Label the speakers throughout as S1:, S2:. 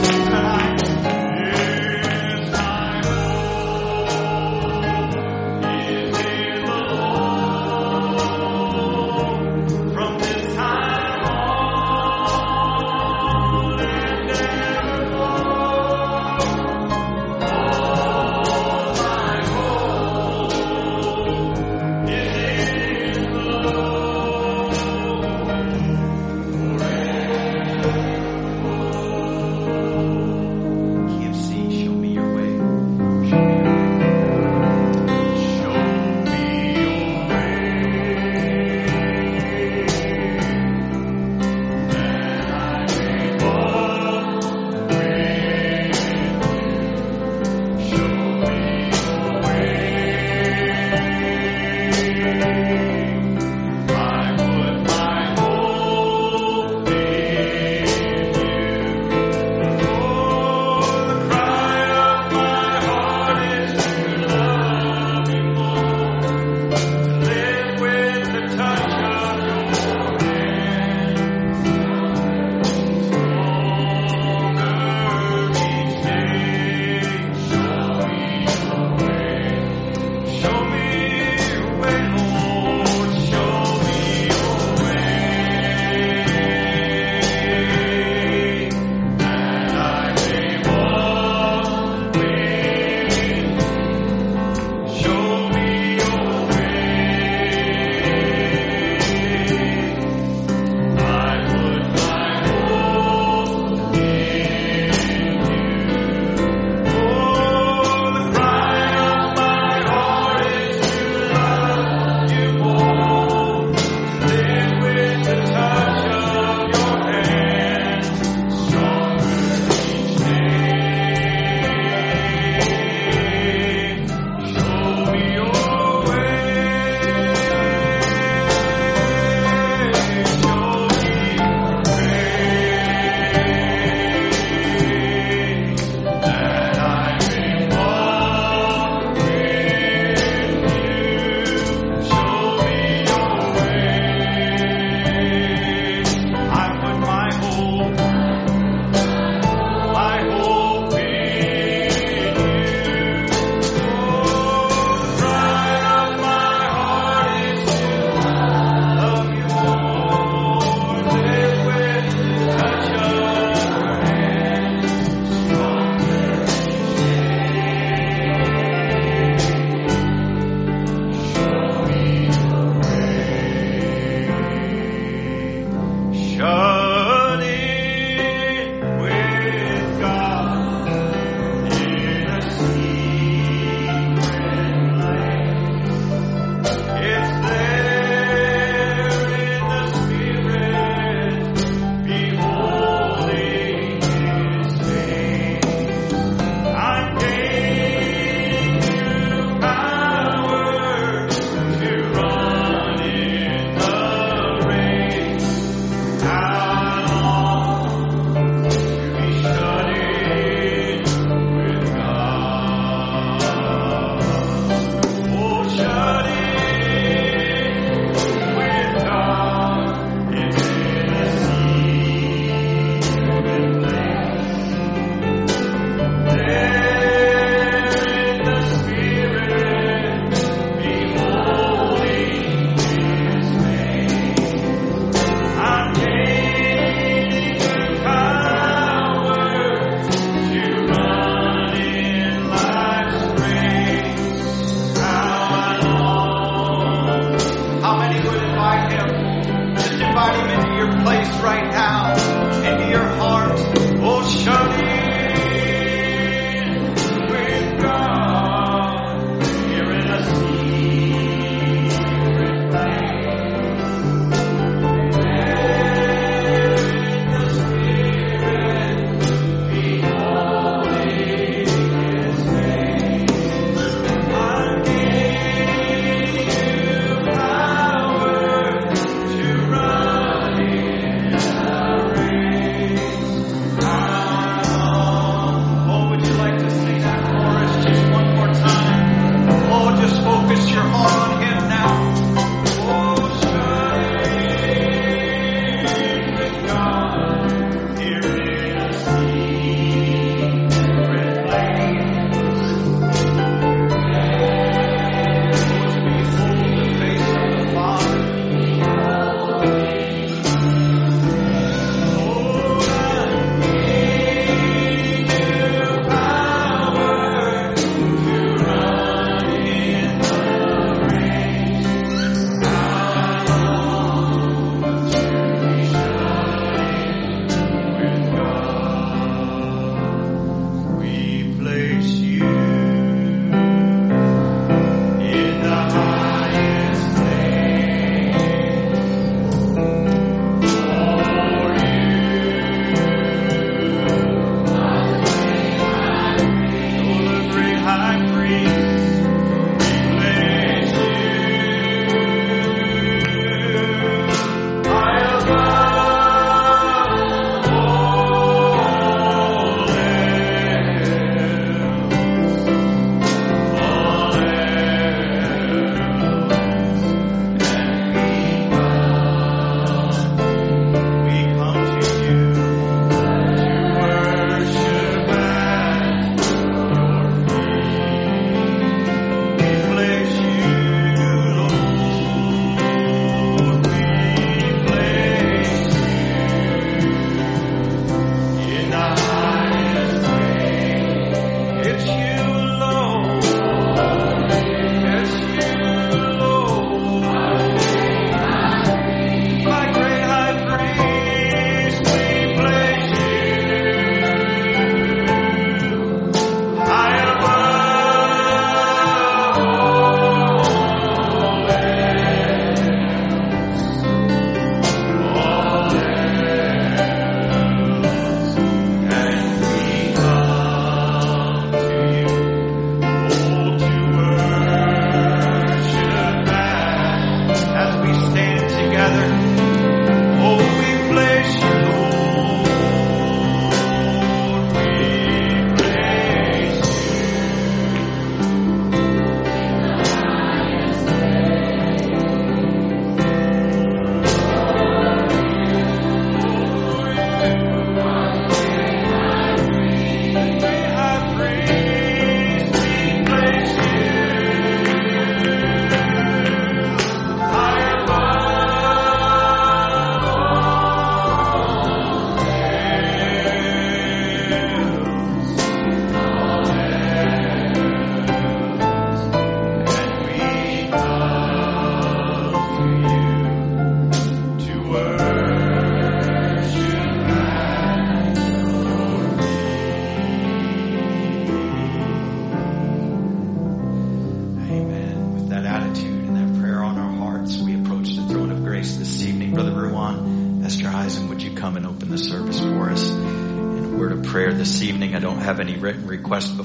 S1: Thank you.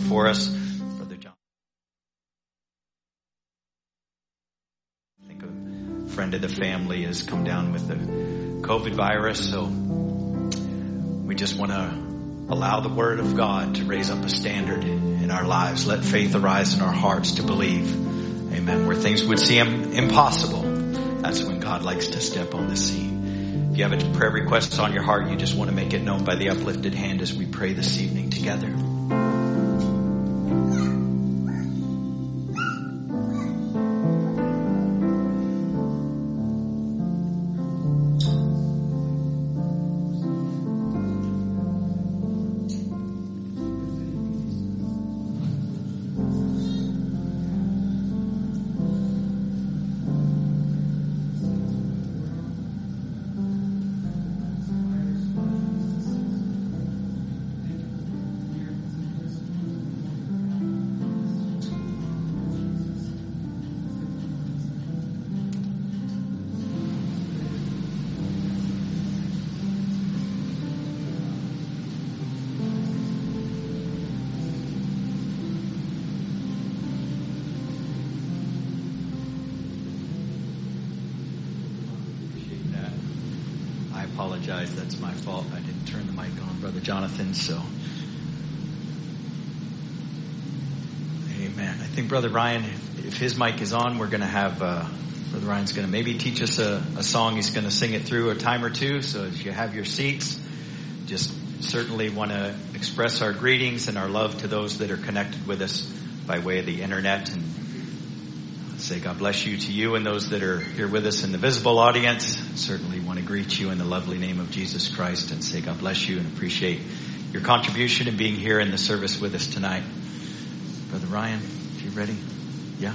S1: for us. Brother John. I think a friend of the family has come down with the COVID virus, so we just want to allow the Word of God to raise up a standard in our lives. Let faith arise in our hearts to believe. Amen. Where things would seem impossible, that's when God likes to step on the scene. If you have a prayer request on your heart, you just want to make it known by the uplifted hand as we pray this evening together.
S2: Brother Ryan, if his mic is on, we're going to have, uh, Brother Ryan's going to maybe teach us a, a song. He's going to sing it through a time or two. So as you have your seats, just certainly want to express our greetings and our love to those that are connected with us by way of the internet and say God bless you to you and those that are here with us in the visible audience. Certainly want to greet you in the lovely name of Jesus Christ and say God bless you and appreciate your contribution and being here in the service with us tonight. Brother Ryan, you're ready. Yeah.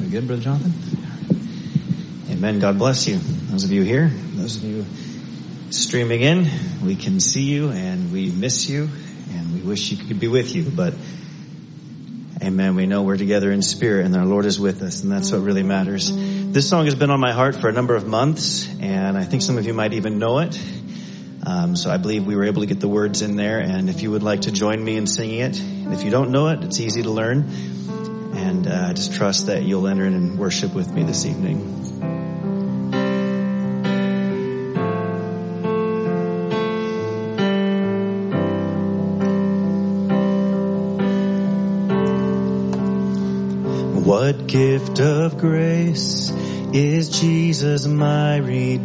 S3: We good, Brother Jonathan? Amen. God bless you. Those of you here, those of you streaming in, we can see you and we miss you and we wish you could be with you, but Amen. We know we're together in spirit and our Lord is with us and that's what really matters. This song has been on my heart for a number of months and I think some of you might even know it. Um, so I believe we were able to get the words in there and if you would like to join me in singing it, if you don't know it, it's easy to learn. And uh, I just trust that you'll enter in and worship with me this evening. What gift of grace is Jesus my Redeemer?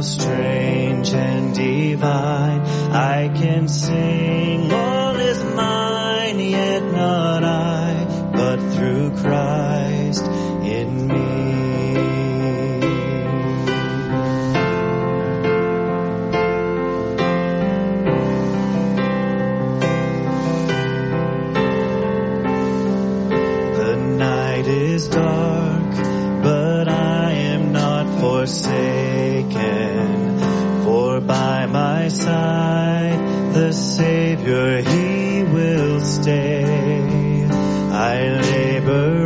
S3: Strange and divine. I can sing, the Savior, He will stay. I labor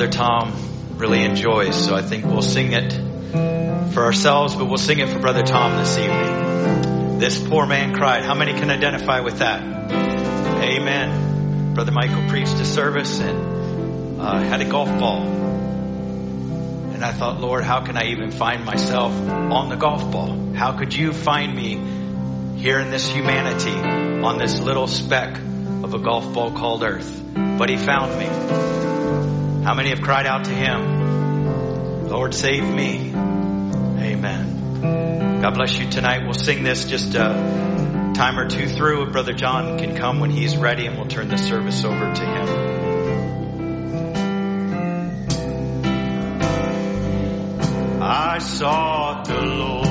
S3: Brother Tom really enjoys, so I think we'll sing it for ourselves, but we'll sing it for Brother Tom this evening. This poor man cried. How many can identify with that? Amen. Brother Michael preached a service and uh, had a golf ball. And I thought, Lord, how can I even find myself on the golf ball? How could you find me here in this humanity on this little speck of a golf ball called earth? But he found me. How many have cried out to him? Lord, save me. Amen. God bless you tonight. We'll sing this just a time or two through. Brother John can come when he's ready and we'll turn the service over to him. I sought the Lord,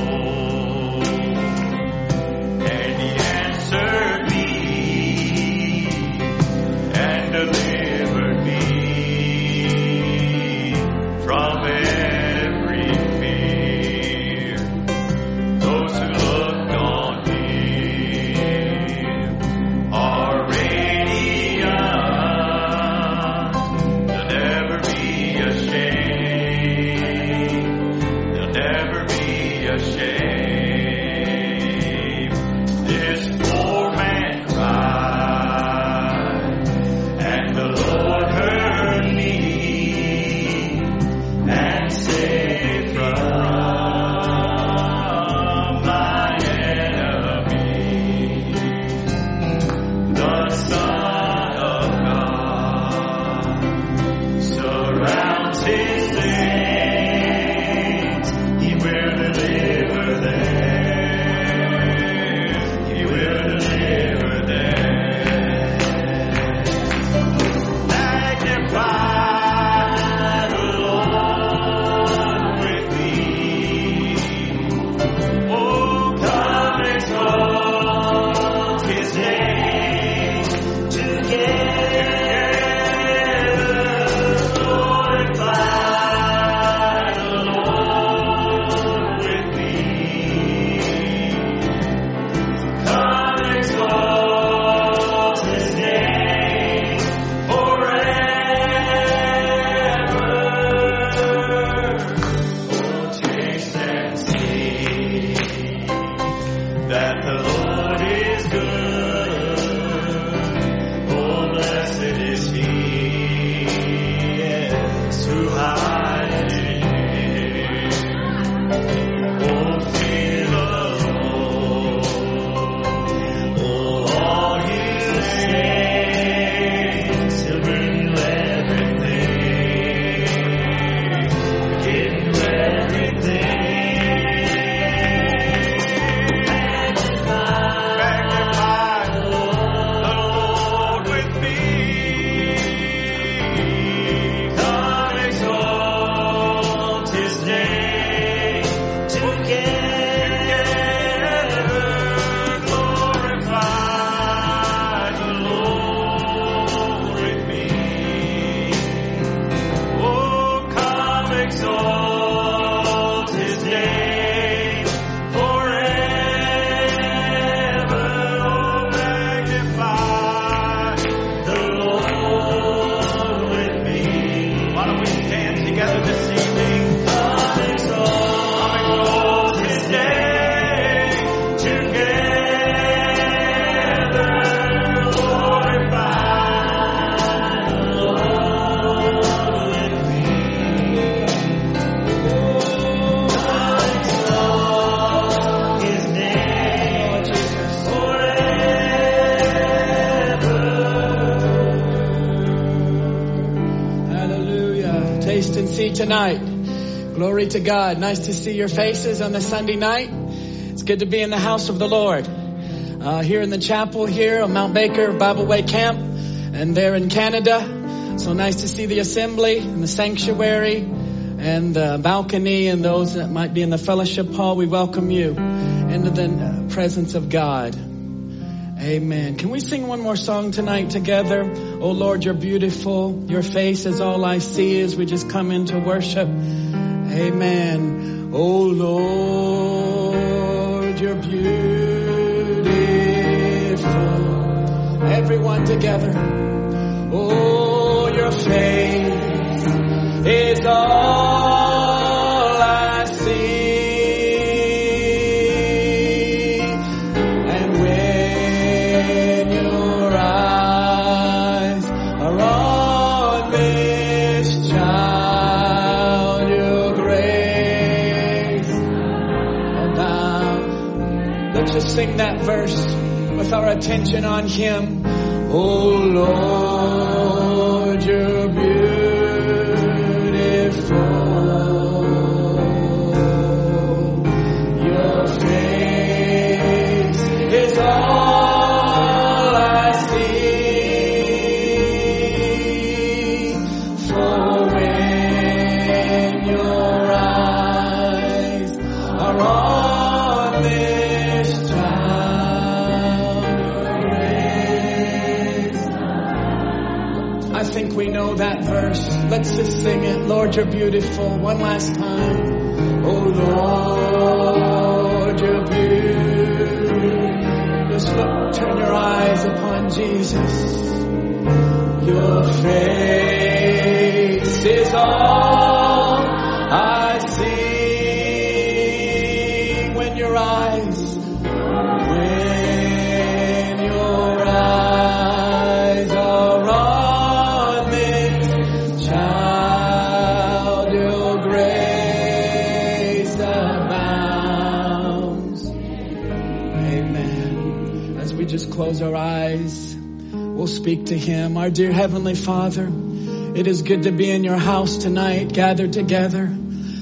S4: tonight. Glory to God. Nice to see your faces on the Sunday night. It's good to be in the house of the Lord. Uh, here in the chapel here on Mount Baker Bible Way Camp and there in Canada. So nice to see the assembly and the sanctuary and the balcony and those that might be in the fellowship hall. We welcome you into the presence of God. Amen. Can we sing one more song tonight together? Oh Lord, you're beautiful. Your face is all I see as we just come into worship. Amen. Oh Lord, you're beautiful. Everyone together. Oh, your face is all attention on Him. Oh Lord, Let's just sing it. Lord, you're beautiful. One last time. Oh Lord, you're beautiful. Just look, turn your eyes upon Jesus. Your face is all close our eyes, we'll speak to Him. Our dear Heavenly Father, it is good to be in your house tonight, gathered together,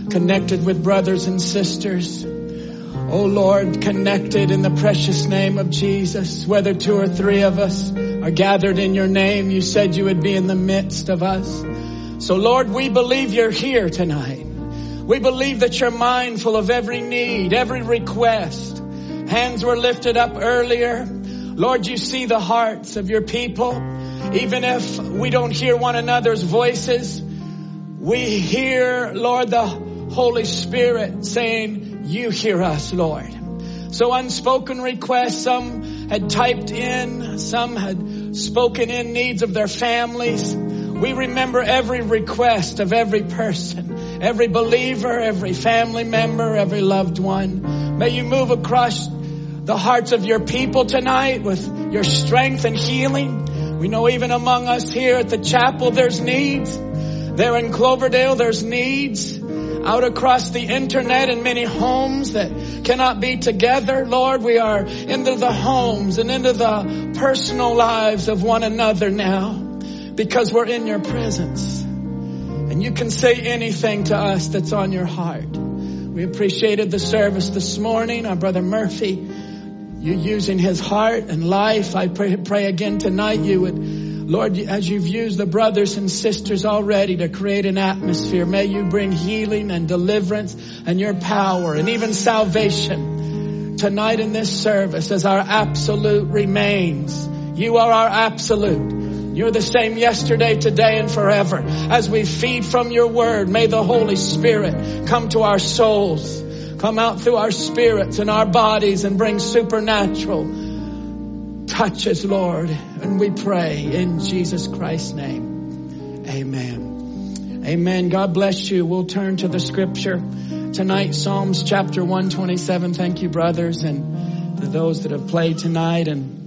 S4: connected with brothers and sisters. Oh Lord, connected in the precious name of Jesus, whether two or three of us are gathered in your name, you said you would be in the midst of us. So Lord, we believe you're here tonight. We believe that you're mindful of every need, every request. Hands were lifted up earlier. Lord, you see the hearts of your people. Even if we don't hear one another's voices, we hear, Lord, the Holy Spirit saying, you hear us, Lord. So unspoken requests, some had typed in, some had spoken in needs of their families. We remember every request of every person, every believer, every family member, every loved one. May you move across the hearts of your people tonight with your strength and healing. We know even among us here at the chapel, there's needs. There in Cloverdale, there's needs. Out across the internet in many homes that cannot be together. Lord, we are into the homes and into the personal lives of one another now because we're in your presence. And you can say anything to us that's on your heart. We appreciated the service this morning. Our brother Murphy, you using his heart and life. I pray, pray again tonight you would, Lord, as you've used the brothers and sisters already to create an atmosphere, may you bring healing and deliverance and your power and even salvation tonight in this service as our absolute remains. You are our absolute. You're the same yesterday, today, and forever. As we feed from your word, may the Holy Spirit come to our souls, come out through our spirits and our bodies and bring supernatural touches, Lord. And we pray in Jesus Christ's name. Amen. Amen. God bless you. We'll turn to the scripture tonight, Psalms chapter 127. Thank you, brothers, and to those that have played tonight and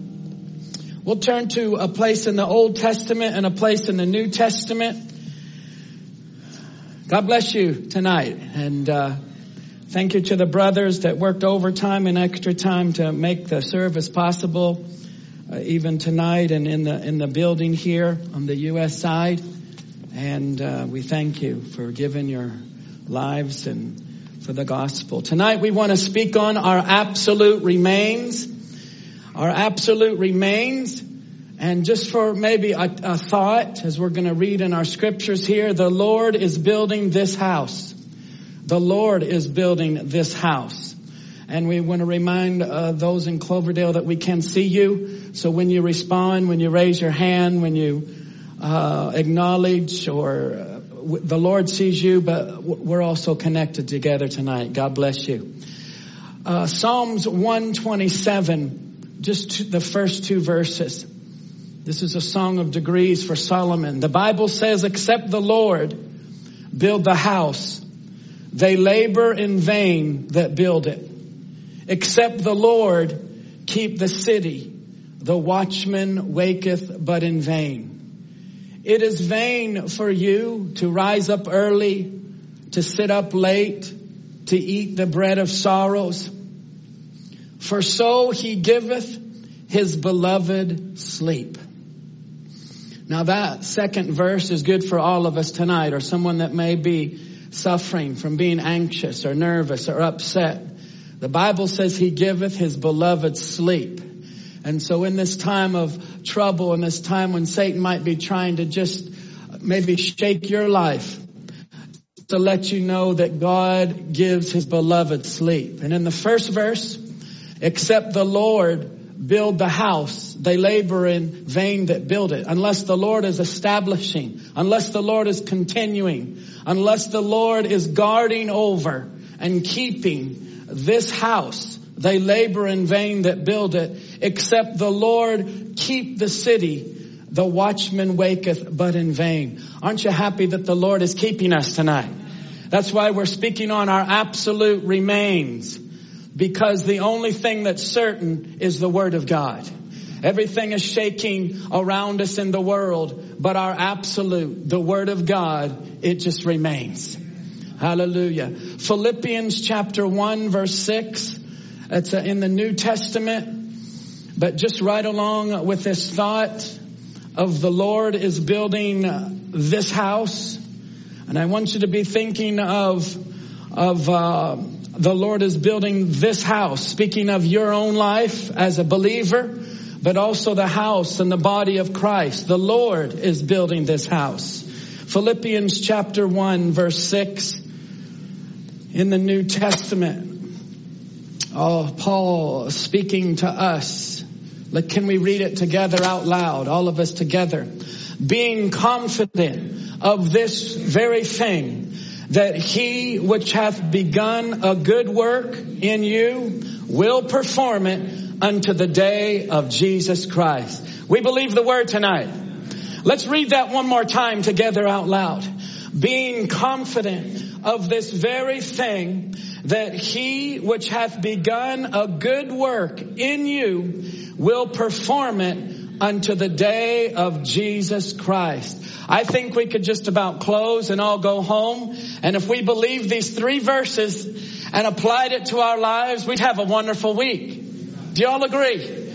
S4: We'll turn to a place in the Old Testament and a place in the New Testament. God bless you tonight. And uh, thank you to the brothers that worked overtime and extra time to make the service possible, uh, even tonight and in the in the building here on the U.S. side. And uh, we thank you for giving your lives and for the gospel. Tonight we want to speak on our absolute remains. Our absolute remains. And just for maybe a, a thought, as we're going to read in our scriptures here, the Lord is building this house. The Lord is building this house. And we want to remind uh, those in Cloverdale that we can see you. So when you respond, when you raise your hand, when you uh, acknowledge or uh, the Lord sees you, but we're also connected together tonight. God bless you. Uh, Psalms 127, just the first two verses. This is a song of degrees for Solomon. The Bible says, except the Lord build the house, they labor in vain that build it. Except the Lord keep the city, the watchman waketh but in vain. It is vain for you to rise up early, to sit up late, to eat the bread of sorrows. For so he giveth his beloved sleep. Now that second verse is good for all of us tonight or someone that may be suffering from being anxious or nervous or upset. The Bible says he giveth his beloved sleep. And so in this time of trouble, in this time when Satan might be trying to just maybe shake your life, to let you know that God gives his beloved sleep. And in the first verse, except the Lord build the house, they labor in vain that build it. Unless the Lord is establishing, unless the Lord is continuing, unless the Lord is guarding over and keeping this house, they labor in vain that build it, except the Lord keep the city. The watchman waketh but in vain. Aren't you happy that the Lord is keeping us tonight? That's why we're speaking on our absolute remains because the only thing that's certain is the Word of God. Everything is shaking around us in the world, but our absolute, the Word of God, it just remains. Hallelujah. Philippians chapter 1 verse 6. It's uh, in the New Testament. But just right along with this thought of the Lord is building this house. And I want you to be thinking of, of, uh, the Lord is building this house, speaking of your own life as a believer, but also the house and the body of Christ. The Lord is building this house. Philippians chapter 1 verse 6 in the New Testament. Oh, Paul speaking to us. Like, can we read it together out loud? All of us together. Being confident of this very thing that he which hath begun a good work in you will perform it unto the day of Jesus Christ. We believe the word tonight. Let's read that one more time together out loud. Being confident of this very thing that he which hath begun a good work in you will perform it unto the day of Jesus Christ. I think we could just about close and all go home. And if we believe these three verses and applied it to our lives, we'd have a wonderful week. Do y'all agree?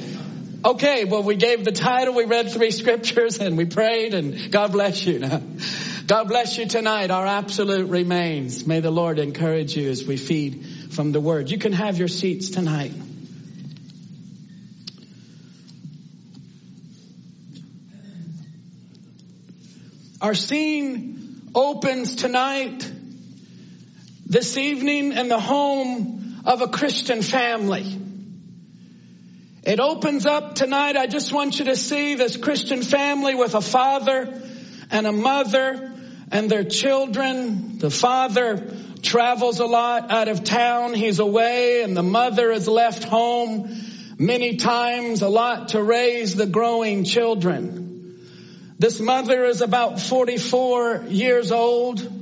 S4: Okay, well we gave the title, we read three scriptures and we prayed and God bless you. God bless you tonight. Our absolute remains. May the Lord encourage you as we feed from the word. You can have your seats tonight. Our scene opens tonight, this evening in the home of a Christian family. It opens up tonight. I just want you to see this Christian family with a father and a mother and their children. The father travels a lot out of town. He's away and the mother is left home many times, a lot to raise the growing children. This mother is about 44 years old.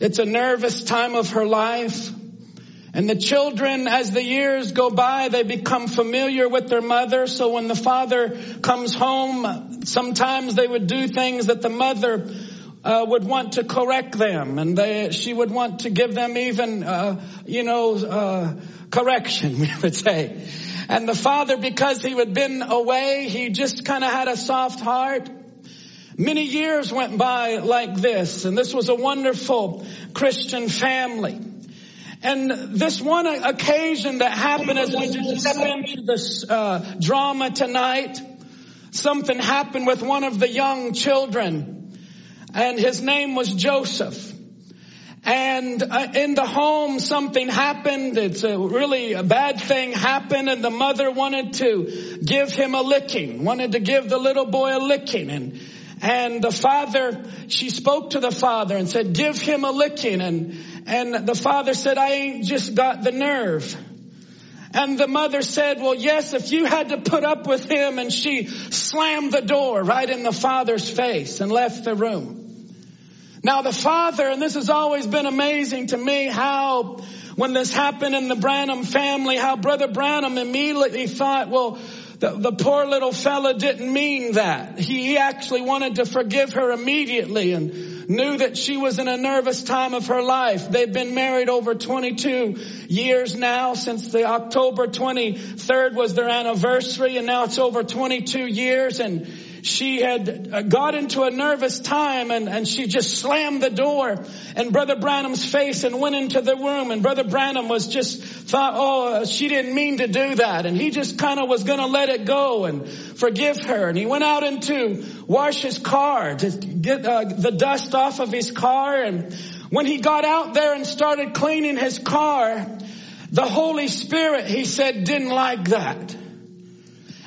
S4: It's a nervous time of her life. And the children, as the years go by, they become familiar with their mother. So when the father comes home, sometimes they would do things that the mother uh, would want to correct them, and they, she would want to give them even, uh, you know, uh, correction, we would say. And the father, because he had been away, he just kind of had a soft heart. Many years went by like this, and this was a wonderful Christian family. And this one occasion that happened as we just step into this uh, drama tonight, something happened with one of the young children, and his name was Joseph. And uh, in the home, something happened. It's a really a bad thing happened, and the mother wanted to give him a licking, wanted to give the little boy a licking, and and the father, she spoke to the father and said, give him a licking. And, and the father said, I ain't just got the nerve. And the mother said, well, yes, if you had to put up with him and she slammed the door right in the father's face and left the room. Now the father, and this has always been amazing to me how when this happened in the Branham family, how brother Branham immediately thought, well, the, the poor little fella didn't mean that. He, he actually wanted to forgive her immediately and knew that she was in a nervous time of her life. They've been married over 22 years now since the October 23rd was their anniversary and now it's over 22 years and she had uh, got into a nervous time and, and she just slammed the door in Brother Branham's face and went into the room and Brother Branham was just thought, oh, she didn't mean to do that. And he just kind of was going to let it go and forgive her. And he went out into wash his car to get uh, the dust off of his car. And when he got out there and started cleaning his car, the Holy Spirit, he said, didn't like that.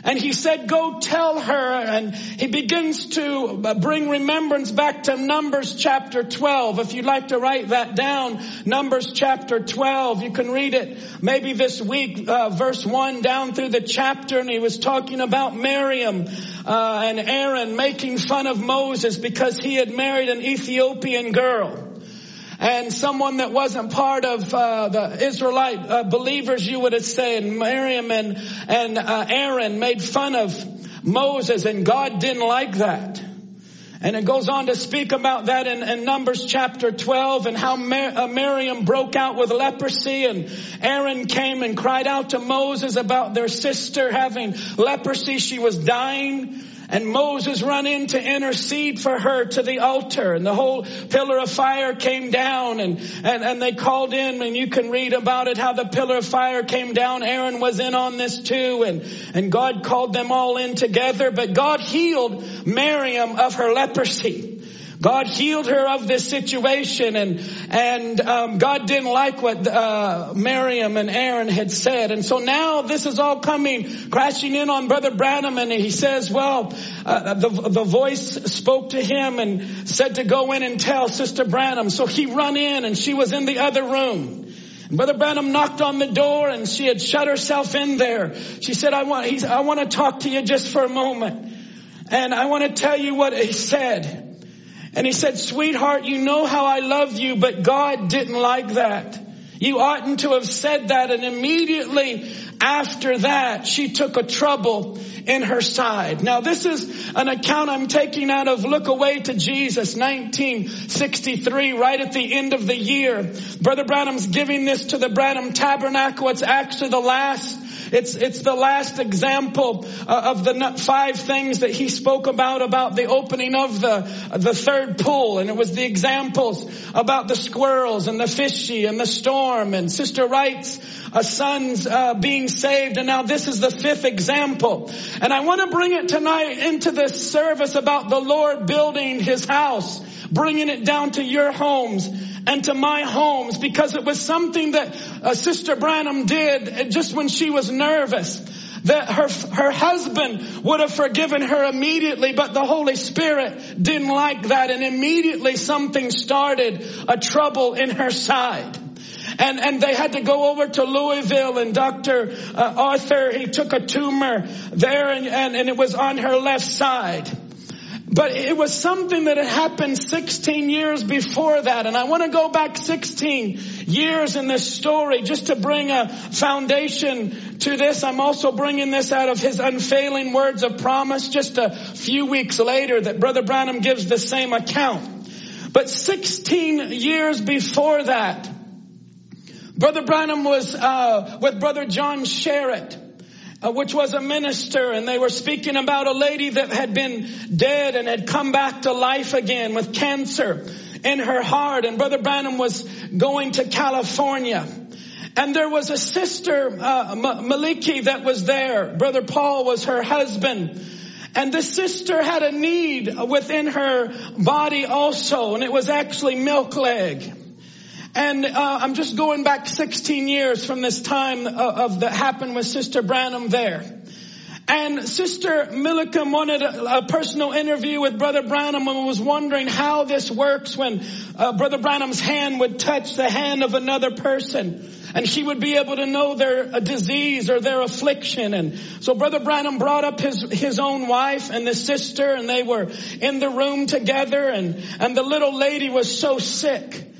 S4: And he said, go tell her. And he begins to bring remembrance back to Numbers chapter 12. If you'd like to write that down, Numbers chapter 12, you can read it maybe this week, uh, verse 1 down through the chapter. And he was talking about Miriam uh, and Aaron making fun of Moses because he had married an Ethiopian girl and someone that wasn't part of uh, the Israelite uh, believers, you would have said, Miriam and and uh, Aaron made fun of Moses, and God didn't like that. And it goes on to speak about that in, in Numbers chapter 12 and how uh, Miriam broke out with leprosy and Aaron came and cried out to Moses about their sister having leprosy. She was dying. And Moses run in to intercede for her to the altar and the whole pillar of fire came down and, and, and they called in and you can read about it how the pillar of fire came down. Aaron was in on this too and, and God called them all in together but God healed Miriam of her leprosy. God healed her of this situation and, and, um, God didn't like what, uh, Miriam and Aaron had said. And so now this is all coming crashing in on Brother Branham and he says, well, uh, the, the voice spoke to him and said to go in and tell Sister Branham. So he run in and she was in the other room. Brother Branham knocked on the door and she had shut herself in there. She said, I want, I want to talk to you just for a moment. And I want to tell you what he said. And he said, sweetheart, you know how I love you, but God didn't like that. You oughtn't to have said that. And immediately after that, she took a trouble in her side. Now this is an account I'm taking out of Look Away to Jesus, 1963, right at the end of the year. Brother Branham's giving this to the Branham Tabernacle. It's actually the last it's, it's the last example uh, of the five things that he spoke about, about the opening of the, the third pull. And it was the examples about the squirrels and the fishy and the storm and Sister Wright's uh, sons uh, being saved. And now this is the fifth example. And I want to bring it tonight into this service about the Lord building his house, bringing it down to your homes and to my homes because it was something that uh, Sister Branham did just when she was nervous that her, her husband would have forgiven her immediately, but the Holy Spirit didn't like that and immediately something started a trouble in her side. And, and they had to go over to Louisville and Dr. Uh, Arthur, he took a tumor there and, and, and it was on her left side. But it was something that had happened 16 years before that. And I want to go back 16 years in this story just to bring a foundation to this. I'm also bringing this out of his unfailing words of promise just a few weeks later that Brother Branham gives the same account. But 16 years before that, Brother Branham was uh, with Brother John Sharritt uh, which was a minister and they were speaking about a lady that had been dead and had come back to life again with cancer in her heart and brother Branham was going to California And there was a sister, uh, Maliki, that was there. Brother Paul was her husband. And the sister had a need within her body also, and it was actually milk leg. And uh, I'm just going back 16 years from this time of, of that happened with Sister Branham there. And Sister Milliken wanted a, a, personal interview with Brother Branham and was wondering how this works when uh, Brother Branham's hand would touch the hand of another person. And she would be able to know their disease or their affliction. And so Brother Branham brought up his, his own wife and the sister and they were in the room together and, and the little lady was so sick.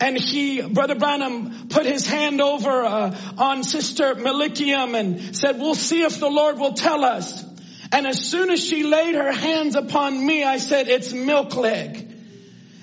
S4: And he, Brother Branham, put his hand over uh, on Sister Malikium and said, we'll see if the Lord will tell us. And as soon as she laid her hands upon me, I said, it's milk leg.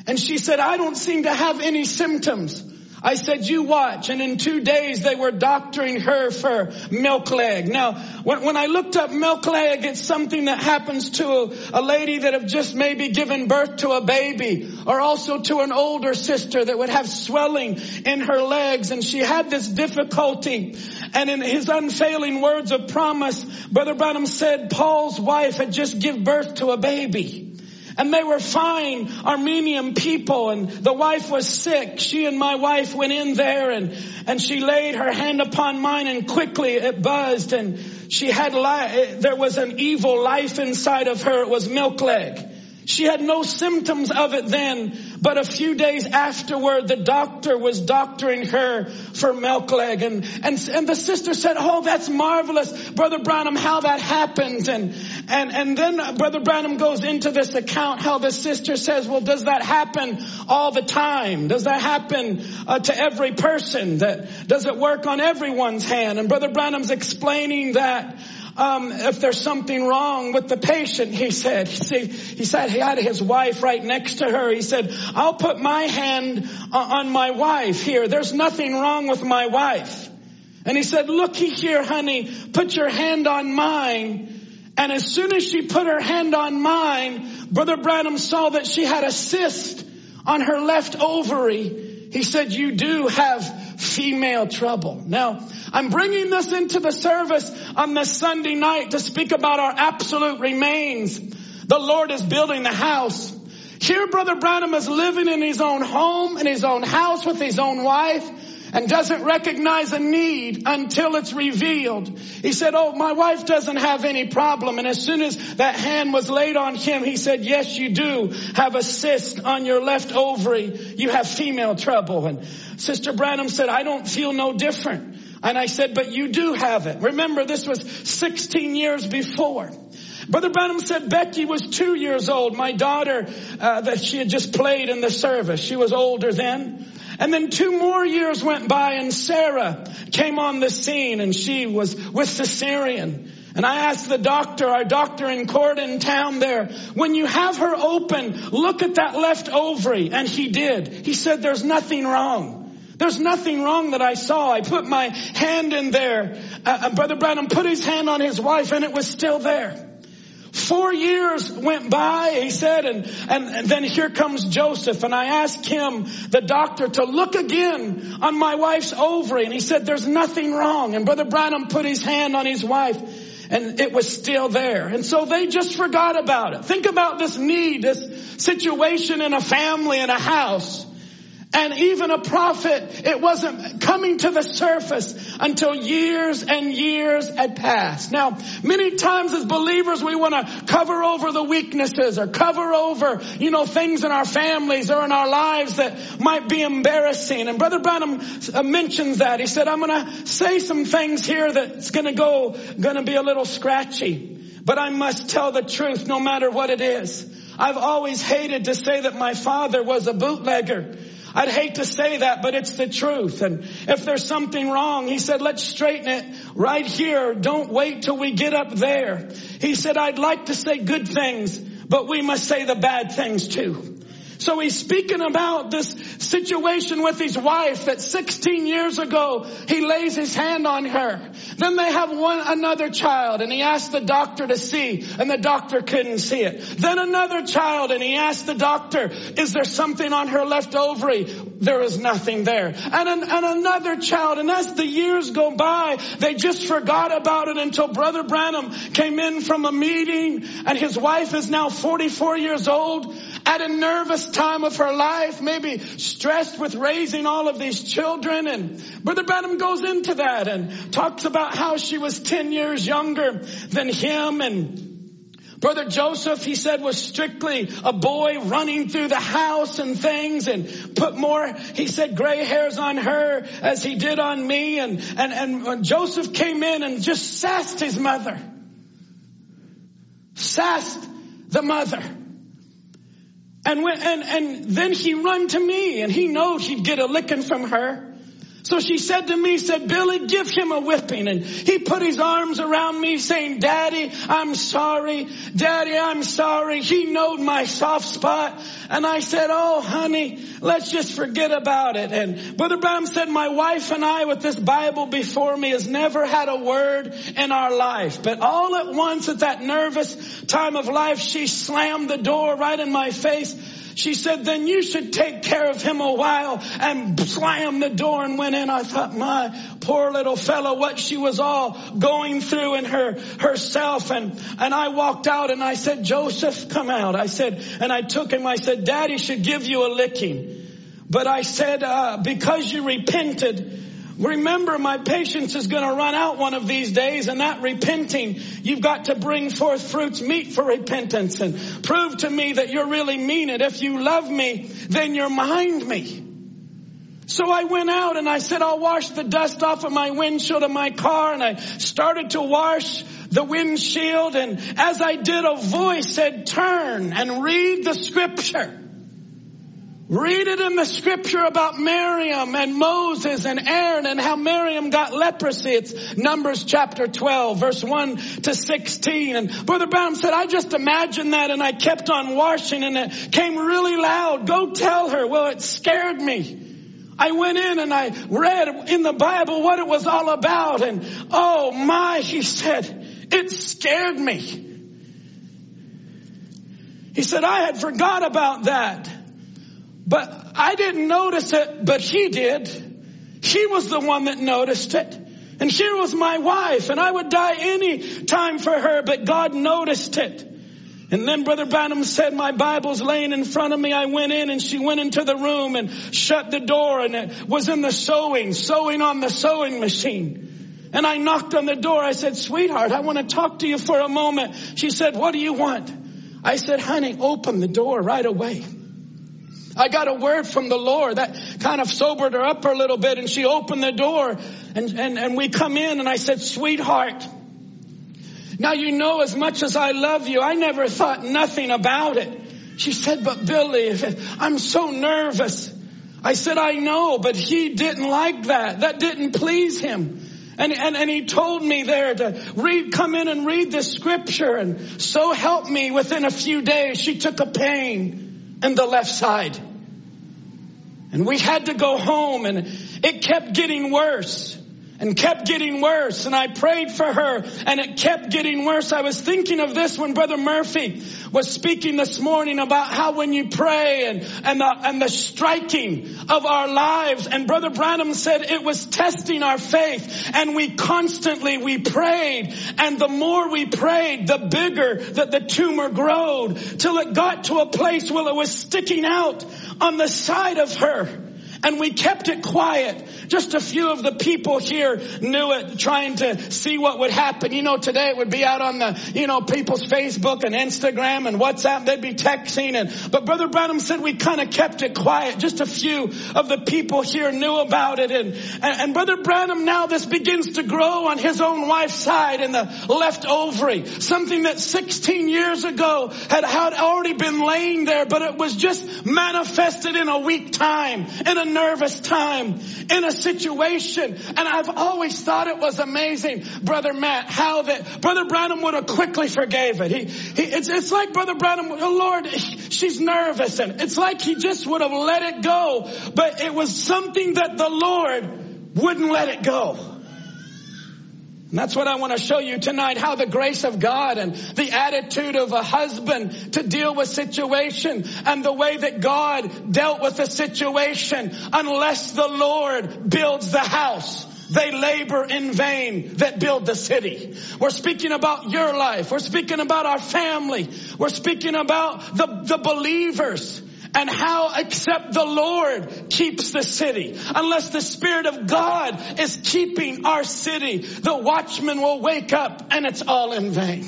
S4: And she said, I don't seem to have any symptoms. I said, you watch. And in two days they were doctoring her for milk leg. Now, when, when I looked up milk leg, it's something that happens to a, a lady that have just maybe given birth to a baby or also to an older sister that would have swelling in her legs. And she had this difficulty. And in his unfailing words of promise, Brother Branham said Paul's wife had just given birth to a baby. And they were fine Armenian people and the wife was sick. She and my wife went in there and, and she laid her hand upon mine and quickly it buzzed and she had, li- there was an evil life inside of her. It was milk leg. She had no symptoms of it then, but a few days afterward, the doctor was doctoring her for milk leg. And, and, and the sister said, oh, that's marvelous. Brother Branham, how that happened. And, and, and then Brother Branham goes into this account how the sister says, well, does that happen all the time? Does that happen uh, to every person? That, does it work on everyone's hand? And Brother Branham's explaining that um, if there's something wrong with the patient, he said. He, he said he had his wife right next to her. He said, I'll put my hand on my wife here. There's nothing wrong with my wife. And he said, looky here, honey, put your hand on mine. And as soon as she put her hand on mine, Brother Branham saw that she had a cyst on her left ovary. He said, you do have female trouble. Now, I'm bringing this into the service on this Sunday night to speak about our absolute remains. The Lord is building the house. Here, Brother Branham is living in his own home, in his own house with his own wife and doesn't recognize a need until it's revealed. He said, oh, my wife doesn't have any problem. And as soon as that hand was laid on him, he said, yes, you do have a cyst on your left ovary. You have female trouble. And Sister Branham said, I don't feel no different. And I said, but you do have it. Remember, this was 16 years before. Brother Branham said Becky was two years old. My daughter, uh, that she had just played in the service. She was older then. And then two more years went by and Sarah came on the scene and she was with cesarean. And I asked the doctor, our doctor in court in town there, when you have her open, look at that left ovary. And he did. He said, there's nothing wrong. There's nothing wrong that I saw. I put my hand in there. Uh, uh Brother Branham put his hand on his wife and it was still there. Four years went by, he said, and, and, and, then here comes Joseph. And I asked him, the doctor, to look again on my wife's ovary. And he said, there's nothing wrong. And Brother Branham put his hand on his wife and it was still there. And so they just forgot about it. Think about this need, this situation in a family, in a house and even a prophet, it wasn't coming to the surface until years and years had passed. Now, many times as believers, we want to cover over the weaknesses or cover over, you know, things in our families or in our lives that might be embarrassing. And Brother Branham uh, mentions that. He said, I'm going to say some things here that's going to go, going to be a little scratchy, but I must tell the truth no matter what it is. I've always hated to say that my father was a bootlegger. I'd hate to say that, but it's the truth. And if there's something wrong, he said, let's straighten it right here. Don't wait till we get up there. He said, I'd like to say good things, but we must say the bad things too. So he's speaking about this situation with his wife that 16 years ago he lays his hand on her. Then they have one another child and he asked the doctor to see and the doctor couldn't see it. Then another child and he asked the doctor, is there something on her left ovary? there is nothing there. And, an, and another child, and as the years go by, they just forgot about it until Brother Branham came in from a meeting and his wife is now 44 years old at a nervous time of her life, maybe stressed with raising all of these children. And Brother Branham goes into that and talks about how she was 10 years younger than him and Brother Joseph, he said, was strictly a boy running through the house and things and put more, he said, gray hairs on her as he did on me. And, and, and Joseph came in and just sassed his mother, sassed the mother. And when, and, and then he run to me and he knowed he'd get a licking from her. So she said to me, said, Billy, give him a whipping. And he put his arms around me saying, Daddy, I'm sorry. Daddy, I'm sorry. He knowed my soft spot. And I said, Oh, honey, let's just forget about it. And Brother Branham said, my wife and I with this Bible before me has never had a word in our life. But all at once at that nervous time of life, she slammed the door right in my face she said, then you should take care of him a while and slam the door and went in. I thought, my poor little fellow, what she was all going through in her, herself. And, and I walked out and I said, Joseph, come out. I said, and I took him. I said, daddy should give you a licking. But I said, uh, because you repented, Remember, my patience is going to run out one of these days and not repenting. You've got to bring forth fruits meet for repentance and prove to me that you really mean it. If you love me, then you're mind me. So I went out and I said, I'll wash the dust off of my windshield of my car and I started to wash the windshield and as I did a voice said, turn and read the scripture. Read it in the scripture about Miriam and Moses and Aaron and how Miriam got leprosy. It's Numbers chapter 12 verse 1 to 16. And Brother Brown said, I just imagined that and I kept on washing and it came really loud. Go tell her. Well, it scared me. I went in and I read in the Bible what it was all about and oh my, he said, it scared me. He said, I had forgot about that. But I didn't notice it, but he did. She was the one that noticed it. And she was my wife, and I would die any time for her, but God noticed it. And then Brother Branham said, my Bible's laying in front of me. I went in and she went into the room and shut the door and it was in the sewing, sewing on the sewing machine. And I knocked on the door. I said, sweetheart, I want to talk to you for a moment. She said, what do you want? I said, honey, open the door right away. I got a word from the Lord that kind of sobered her up a little bit and she opened the door and, and, and we come in and I said, sweetheart, now you know as much as I love you, I never thought nothing about it. She said, but Billy, I'm so nervous. I said, I know, but he didn't like that. That didn't please him. And, and, and he told me there to read, come in and read this scripture and so help me within a few days. She took a pain in the left side. And we had to go home and it kept getting worse and kept getting worse. And I prayed for her and it kept getting worse. I was thinking of this when Brother Murphy was speaking this morning about how when you pray and, and the, and the striking of our lives and Brother Branham said it was testing our faith and we constantly, we prayed and the more we prayed, the bigger that the tumor growed till it got to a place where it was sticking out on the side of her and we kept it quiet. Just a few of the people here knew it, trying to see what would happen. You know, today it would be out on the, you know, people's Facebook and Instagram and WhatsApp. They'd be texting and, but Brother Branham said we kind of kept it quiet. Just a few of the people here knew about it. And, and, and Brother Branham now this begins to grow on his own wife's side in the left ovary. Something that 16 years ago had, had already been laying there, but it was just manifested in a week time, in a nervous time in a situation. And I've always thought it was amazing, Brother Matt, how that Brother Branham would have quickly forgave it. He, he it's, it's like Brother Branham, Lord, she's nervous. And it's like he just would have let it go. But it was something that the Lord wouldn't let it go. And that's what I want to show you tonight, how the grace of God and the attitude of a husband to deal with situation and the way that God dealt with the situation. Unless the Lord builds the house, they labor in vain that build the city. We're speaking about your life. We're speaking about our family. We're speaking about the, the believers and how except the Lord keeps the city. Unless the Spirit of God is keeping our city, the watchman will wake up and it's all in vain.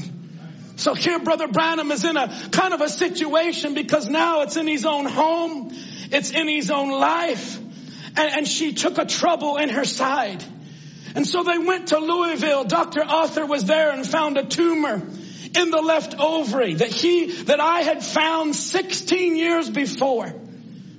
S4: So here Brother Branham is in a kind of a situation because now it's in his own home. It's in his own life. And, and she took a trouble in her side. And so they went to Louisville. Dr. Arthur was there and found a tumor in the left ovary that he, that I had found 16 years before.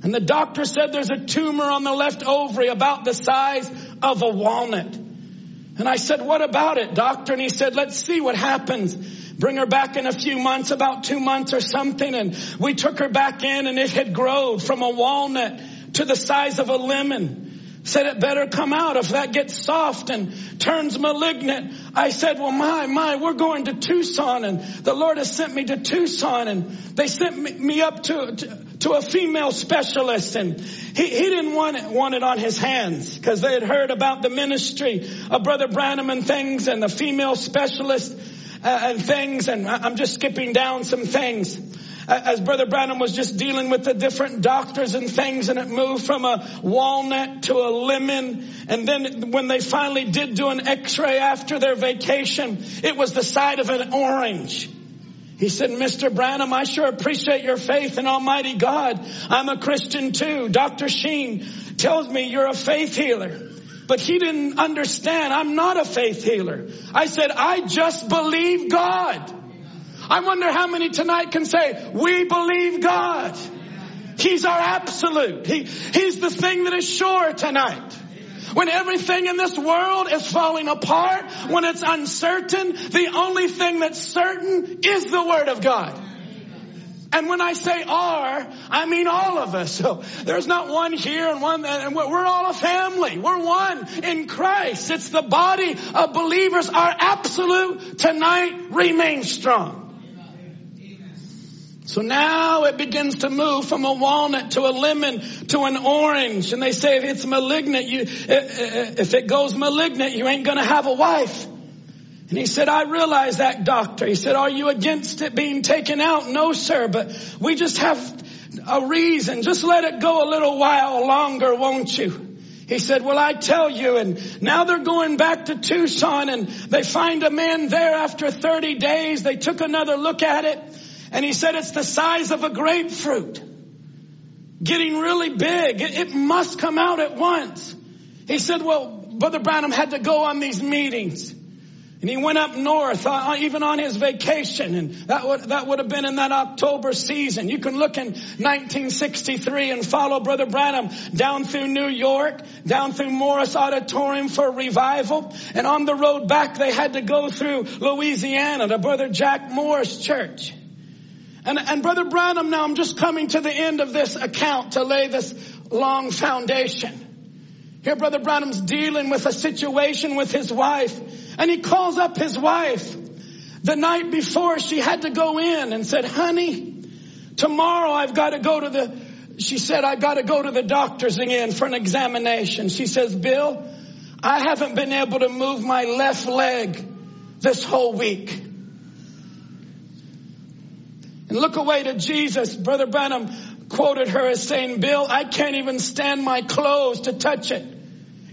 S4: And the doctor said there's a tumor on the left ovary about the size of a walnut. And I said, what about it, doctor? And he said, let's see what happens. Bring her back in a few months, about two months or something. And we took her back in and it had grown from a walnut to the size of a lemon said it better come out if that gets soft and turns malignant. I said, well, my, my, we're going to Tucson and the Lord has sent me to Tucson and they sent me, up to, to, to, a female specialist and he, he didn't want it, want it on his hands because they had heard about the ministry of Brother Branham and things and the female specialist uh, and things and I'm just skipping down some things as Brother Branham was just dealing with the different doctors and things and it moved from a walnut to a lemon. And then when they finally did do an x-ray after their vacation, it was the side of an orange. He said, Mr. Branham, I sure appreciate your faith in Almighty God. I'm a Christian too. Dr. Sheen tells me you're a faith healer. But he didn't understand. I'm not a faith healer. I said, I just believe God. I wonder how many tonight can say, we believe God. He's our absolute. He, he's the thing that is sure tonight. When everything in this world is falling apart, when it's uncertain, the only thing that's certain is the Word of God. And when I say our, I mean all of us. So there's not one here and one, and we're all a family. We're one in Christ. It's the body of believers. Our absolute tonight remains strong. So now it begins to move from a walnut to a lemon to an orange. And they say if it's malignant, you, if it goes malignant, you ain't gonna have a wife. And he said, I realize that doctor. He said, are you against it being taken out? No, sir, but we just have a reason. Just let it go a little while longer, won't you? He said, well, I tell you, and now they're going back to Tucson and they find a man there after 30 days. They took another look at it and he said it's the size of a grapefruit. Getting really big. It, must come out at once. He said, well, Brother Branham had to go on these meetings. And he went up north, uh, uh even on his vacation, and that would, that would have been in that October season. You can look in 1963 and follow Brother Branham down through New York, down through Morris Auditorium for revival, and on the road back they had to go through Louisiana to Brother Jack Moore's church. And, and Brother Branham, now I'm just coming to the end of this account to lay this long foundation. Here Brother Branham's dealing with a situation with his wife and he calls up his wife the night before she had to go in and said, honey, tomorrow I've got to go to the, she said, I've got to go to the doctors again for an examination. She says, Bill, I haven't been able to move my left leg this whole week. And look away to Jesus. Brother Branham quoted her as saying, Bill, I can't even stand my clothes to touch it.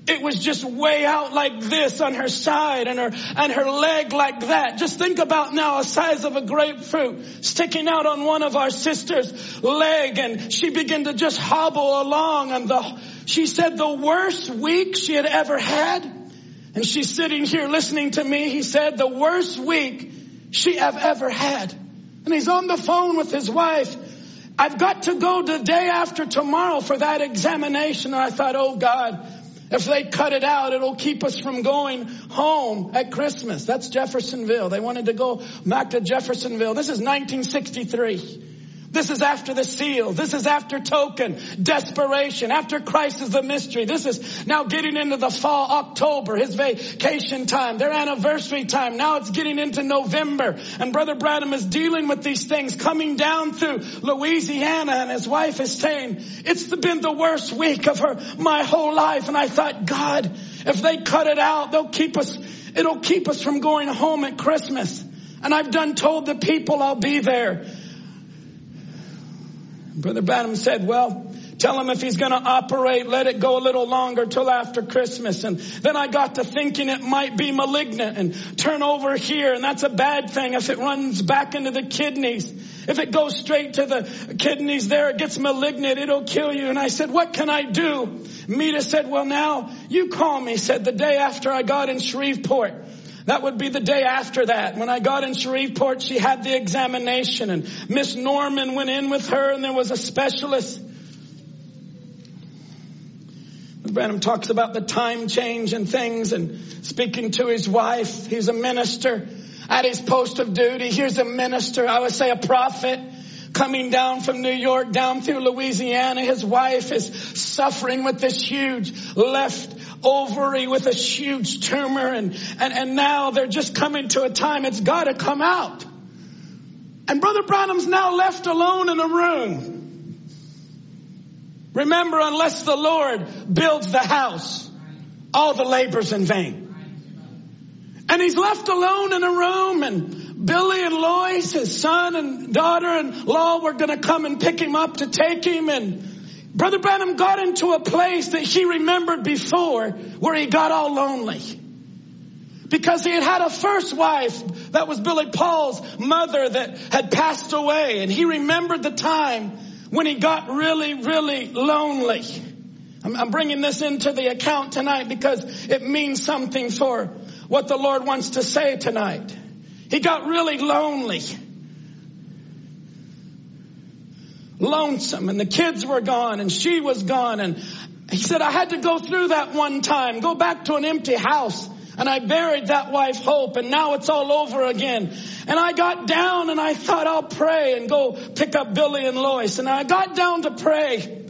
S4: It was just way out like this on her side and her, and her leg like that. Just think about now a size of a grapefruit sticking out on one of our sisters' leg and she began to just hobble along and the, she said the worst week she had ever had. And she's sitting here listening to me. He said the worst week she have ever had. And he's on the phone with his wife. I've got to go the day after tomorrow for that examination. And I thought, oh God, if they cut it out, it'll keep us from going home at Christmas. That's Jeffersonville. They wanted to go back to Jeffersonville. This is 1963. This is after the seal. This is after token, desperation. After Christ is the mystery. This is now getting into the fall, October, his vacation time, their anniversary time. Now it's getting into November. And Brother Branham is dealing with these things coming down through Louisiana and his wife is saying, it's been the worst week of her, my whole life. And I thought, God, if they cut it out, they'll keep us, it'll keep us from going home at Christmas. And I've done told the people I'll be there. Brother Branham said, well, tell him if he's going to operate, let it go a little longer till after Christmas. And then I got to thinking it might be malignant and turn over here. And that's a bad thing if it runs back into the kidneys. If it goes straight to the kidneys there, it gets malignant, it'll kill you. And I said, what can I do? Meda said, well now, you call me, said the day after I got in Shreveport. That would be the day after that. When I got in Shreveport, she had the examination and Miss Norman went in with her and there was a specialist. Branham talks about the time change and things and speaking to his wife. He's a minister at his post of duty. Here's a minister, I would say a prophet coming down from New York down through Louisiana. His wife is suffering with this huge left ovary with a huge tumor and, and, and now they're just coming to a time it's got to come out. And Brother Branham's now left alone in a room. Remember, unless the Lord builds the house, all the labor's in vain. And he's left alone in a room and Billy and Lois, his son and daughter-in-law were going to come and pick him up to take him and Brother Branham got into a place that he remembered before where he got all lonely. Because he had had a first wife that was Billy Paul's mother that had passed away and he remembered the time when he got really, really lonely. I'm, bringing this into the account tonight because it means something for what the Lord wants to say tonight. He got really lonely. Lonesome and the kids were gone and she was gone and he said, I had to go through that one time, go back to an empty house. And I buried that wife Hope and now it's all over again. And I got down and I thought I'll pray and go pick up Billy and Lois. And I got down to pray.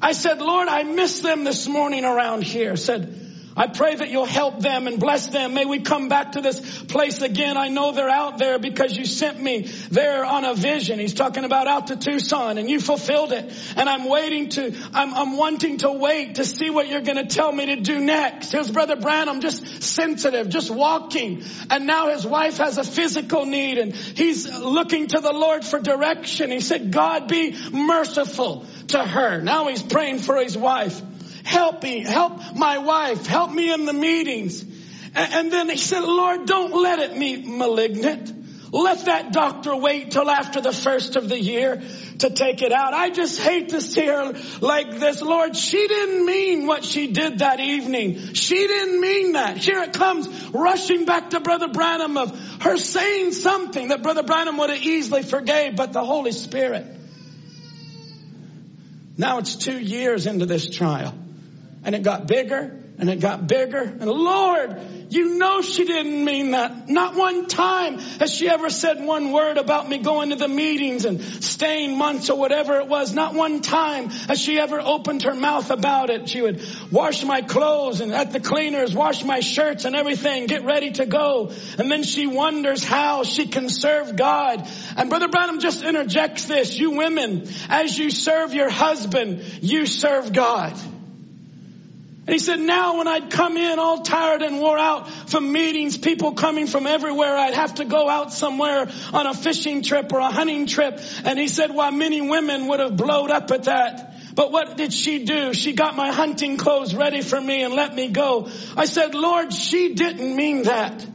S4: I said, Lord, I miss them this morning around here. Said, I pray that you'll help them and bless them. May we come back to this place again. I know they're out there because you sent me there on a vision. He's talking about out to Tucson and you fulfilled it. And I'm waiting to, I'm, I'm wanting to wait to see what you're going to tell me to do next. Here's Brother Branham just sensitive, just walking. And now his wife has a physical need and he's looking to the Lord for direction. He said, God be merciful to her. Now he's praying for his wife. Help me, help my wife, help me in the meetings. And then he said, Lord, don't let it be malignant. Let that doctor wait till after the first of the year to take it out. I just hate to see her like this. Lord, she didn't mean what she did that evening. She didn't mean that. Here it comes rushing back to Brother Branham of her saying something that Brother Branham would have easily forgave, but the Holy Spirit. Now it's two years into this trial and it got bigger and it got bigger. And Lord, you know she didn't mean that. Not one time has she ever said one word about me going to the meetings and staying months or whatever it was. Not one time has she ever opened her mouth about it. She would wash my clothes and at the cleaners, wash my shirts and everything, get ready to go. And then she wonders how she can serve God. And Brother Branham just interjects this. You women, as you serve your husband, you serve God. And he said, now when I'd come in all tired and wore out from meetings, people coming from everywhere, I'd have to go out somewhere on a fishing trip or a hunting trip. And he said, why many women would have blowed up at that. But what did she do? She got my hunting clothes ready for me and let me go. I said, Lord, she didn't mean that.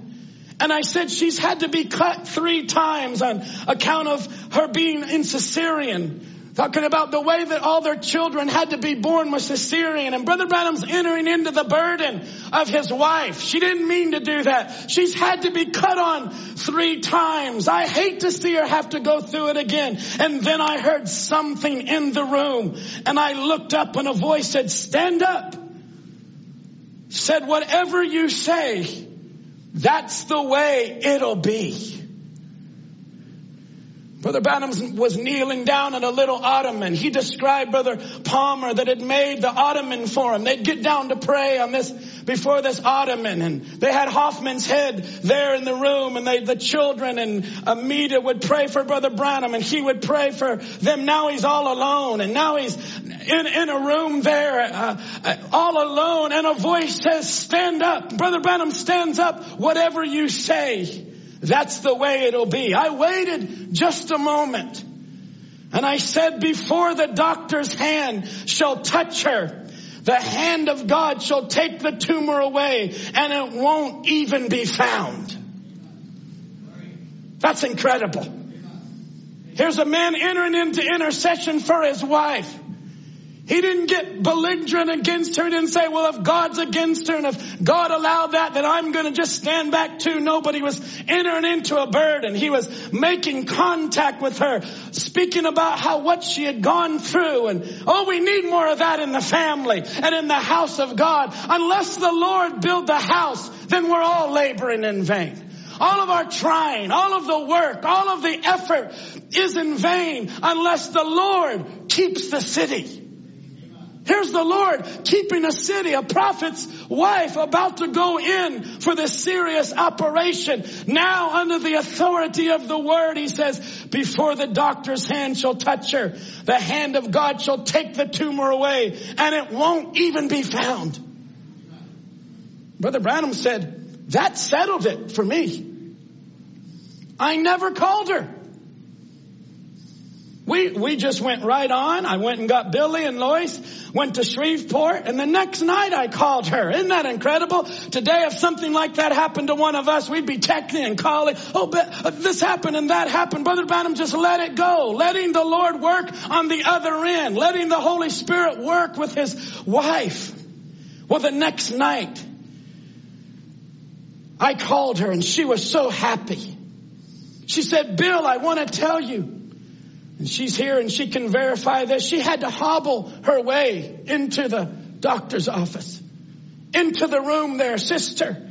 S4: And I said, she's had to be cut three times on account of her being in cesarean. Talking about the way that all their children had to be born was cesarean. And Brother Branham's entering into the burden of his wife. She didn't mean to do that. She's had to be cut on three times. I hate to see her have to go through it again. And then I heard something in the room and I looked up and a voice said, stand up. Said, whatever you say, that's the way it'll be. Brother Branham was kneeling down at a little ottoman. He described Brother Palmer that had made the ottoman for him. They'd get down to pray on this, before this ottoman and they had Hoffman's head there in the room and they, the children and Amita would pray for Brother Branham and he would pray for them. Now he's all alone and now he's in, in a room there, uh, uh all alone and a voice says, stand up. Brother Branham stands up, whatever you say. That's the way it'll be. I waited just a moment and I said, before the doctor's hand shall touch her, the hand of God shall take the tumor away and it won't even be found. That's incredible. Here's a man entering into intercession for his wife. He didn't get belligerent against her. He didn't say, well, if God's against her and if God allowed that, then I'm going to just stand back too. Nobody was entering into a burden. He was making contact with her, speaking about how what she had gone through. And oh, we need more of that in the family and in the house of God. Unless the Lord build the house, then we're all laboring in vain. All of our trying, all of the work, all of the effort is in vain unless the Lord keeps the city. Here's the Lord keeping a city, a prophet's wife about to go in for this serious operation. Now under the authority of the word, he says, before the doctor's hand shall touch her, the hand of God shall take the tumor away and it won't even be found. Brother Branham said, that settled it for me. I never called her. We, we just went right on. I went and got Billy and Lois, went to Shreveport, and the next night I called her. Isn't that incredible? Today, if something like that happened to one of us, we'd be texting and calling, oh, but uh, this happened and that happened. Brother Branham just let it go. Letting the Lord work on the other end. Letting the Holy Spirit work with his wife. Well, the next night, I called her and she was so happy. She said, Bill, I want to tell you, she's here and she can verify this. She had to hobble her way into the doctor's office, into the room there, sister.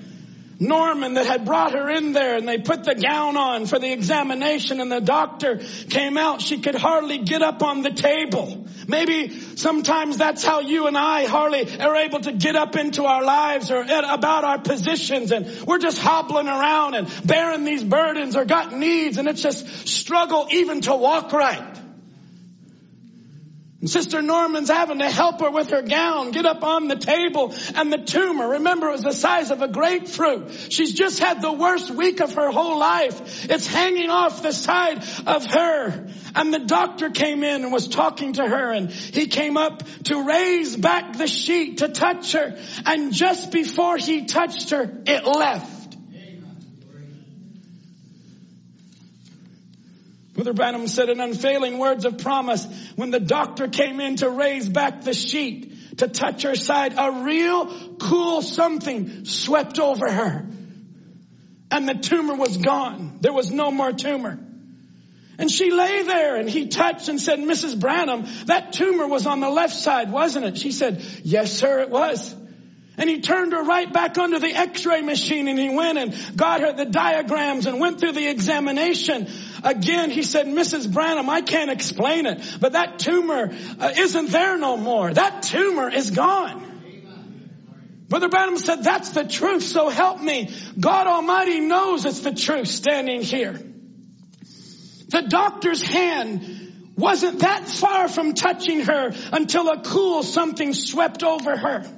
S4: Norman that had brought her in there and they put the gown on for the examination and the doctor came out. She could hardly get up on the table. Maybe sometimes that's how you and I hardly are able to get up into our lives or about our positions and we're just hobbling around and bearing these burdens or got needs and it's just struggle even to walk right. And Sister Norman's having to help her with her gown, get up on the table, and the tumor, remember it was the size of a grapefruit. She's just had the worst week of her whole life. It's hanging off the side of her. And the doctor came in and was talking to her, and he came up to raise back the sheet to touch her. And just before he touched her, it left. Brother Branham said in unfailing words of promise when the doctor came in to raise back the sheet to touch her side, a real cool something swept over her. And the tumor was gone. There was no more tumor. And she lay there and he touched and said, Mrs. Branham, that tumor was on the left side, wasn't it? She said, yes, sir, it was. And he turned her right back under the x-ray machine and he went and got her the diagrams and went through the examination. Again, he said, Mrs. Branham, I can't explain it, but that tumor uh, isn't there no more. That tumor is gone. Brother Branham said, that's the truth, so help me. God Almighty knows it's the truth standing here. The doctor's hand wasn't that far from touching her until a cool something swept over her.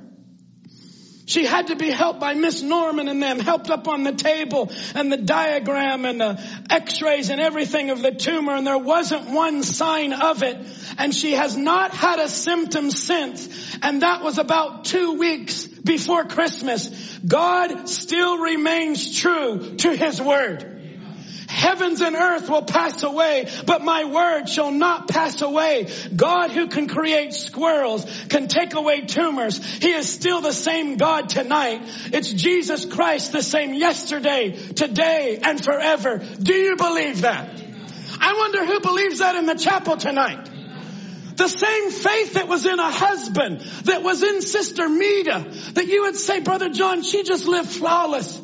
S4: She had to be helped by Miss Norman and them, helped up on the table and the diagram and the x-rays and everything of the tumor and there wasn't one sign of it. And she has not had a symptom since. And that was about two weeks before Christmas. God still remains true to His Word. Heavens and earth will pass away, but my word shall not pass away. God who can create squirrels can take away tumors. He is still the same God tonight. It's Jesus Christ the same yesterday, today, and forever. Do you believe that? I wonder who believes that in the chapel tonight. The same faith that was in a husband, that was in Sister Meda, that you would say, Brother John, she just lived flawless.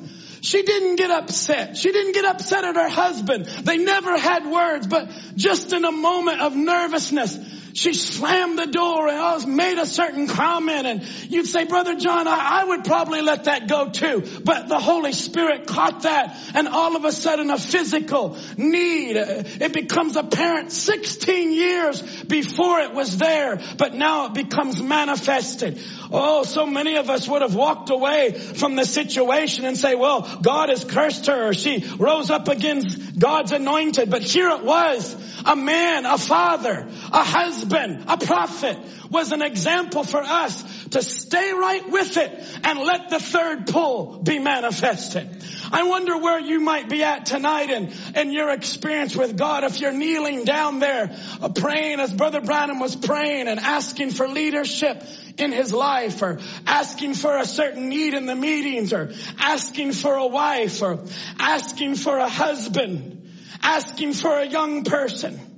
S4: She didn't get upset. She didn't get upset at her husband. They never had words, but just in a moment of nervousness, she slammed the door and made a certain comment and you'd say, Brother John, I, I, would probably let that go too. But the Holy Spirit caught that and all of a sudden a physical need, uh, it becomes apparent 16 years before it was there, but now it becomes manifested. Oh, so many of us would have walked away from the situation and say, well, God has cursed her or she rose up against God's anointed. But here it was, a man, a father, a husband, husband, a prophet, was an example for us to stay right with it and let the third pull be manifested. I wonder where you might be at tonight and, and your experience with God. If you're kneeling down there uh, praying as Brother Branham was praying and asking for leadership in his life or asking for a certain need in the meetings or asking for a wife or asking for a husband, asking for a young person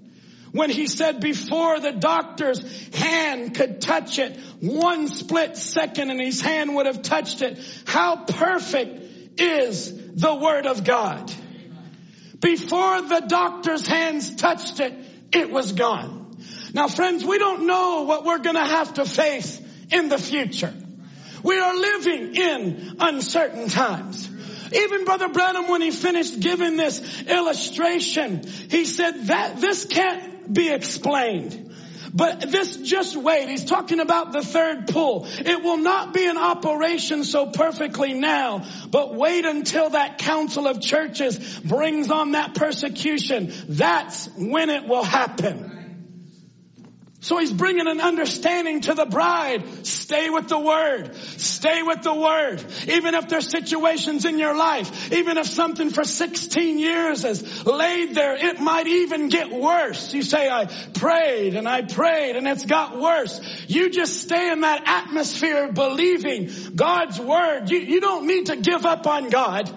S4: when he said before the doctor's hand could touch it, one split second and his hand would have touched it. How perfect is the word of God. Before the doctor's hands touched it, it was gone. Now friends, we don't know what we're gonna have to face in the future. We are living in uncertain times. Even Brother Branham, when he finished giving this illustration, he said that this can't be explained. But this just wait. He's talking about the third pull. It will not be in operation so perfectly now, but wait until that council of churches brings on that persecution. That's when it will happen. So he's bringing an understanding to the bride. Stay with the word. Stay with the word. Even if there's situations in your life, even if something for 16 years has laid there, it might even get worse. You say, I prayed and I prayed and it's got worse. You just stay in that atmosphere of believing God's word. You, you don't need to give up on God.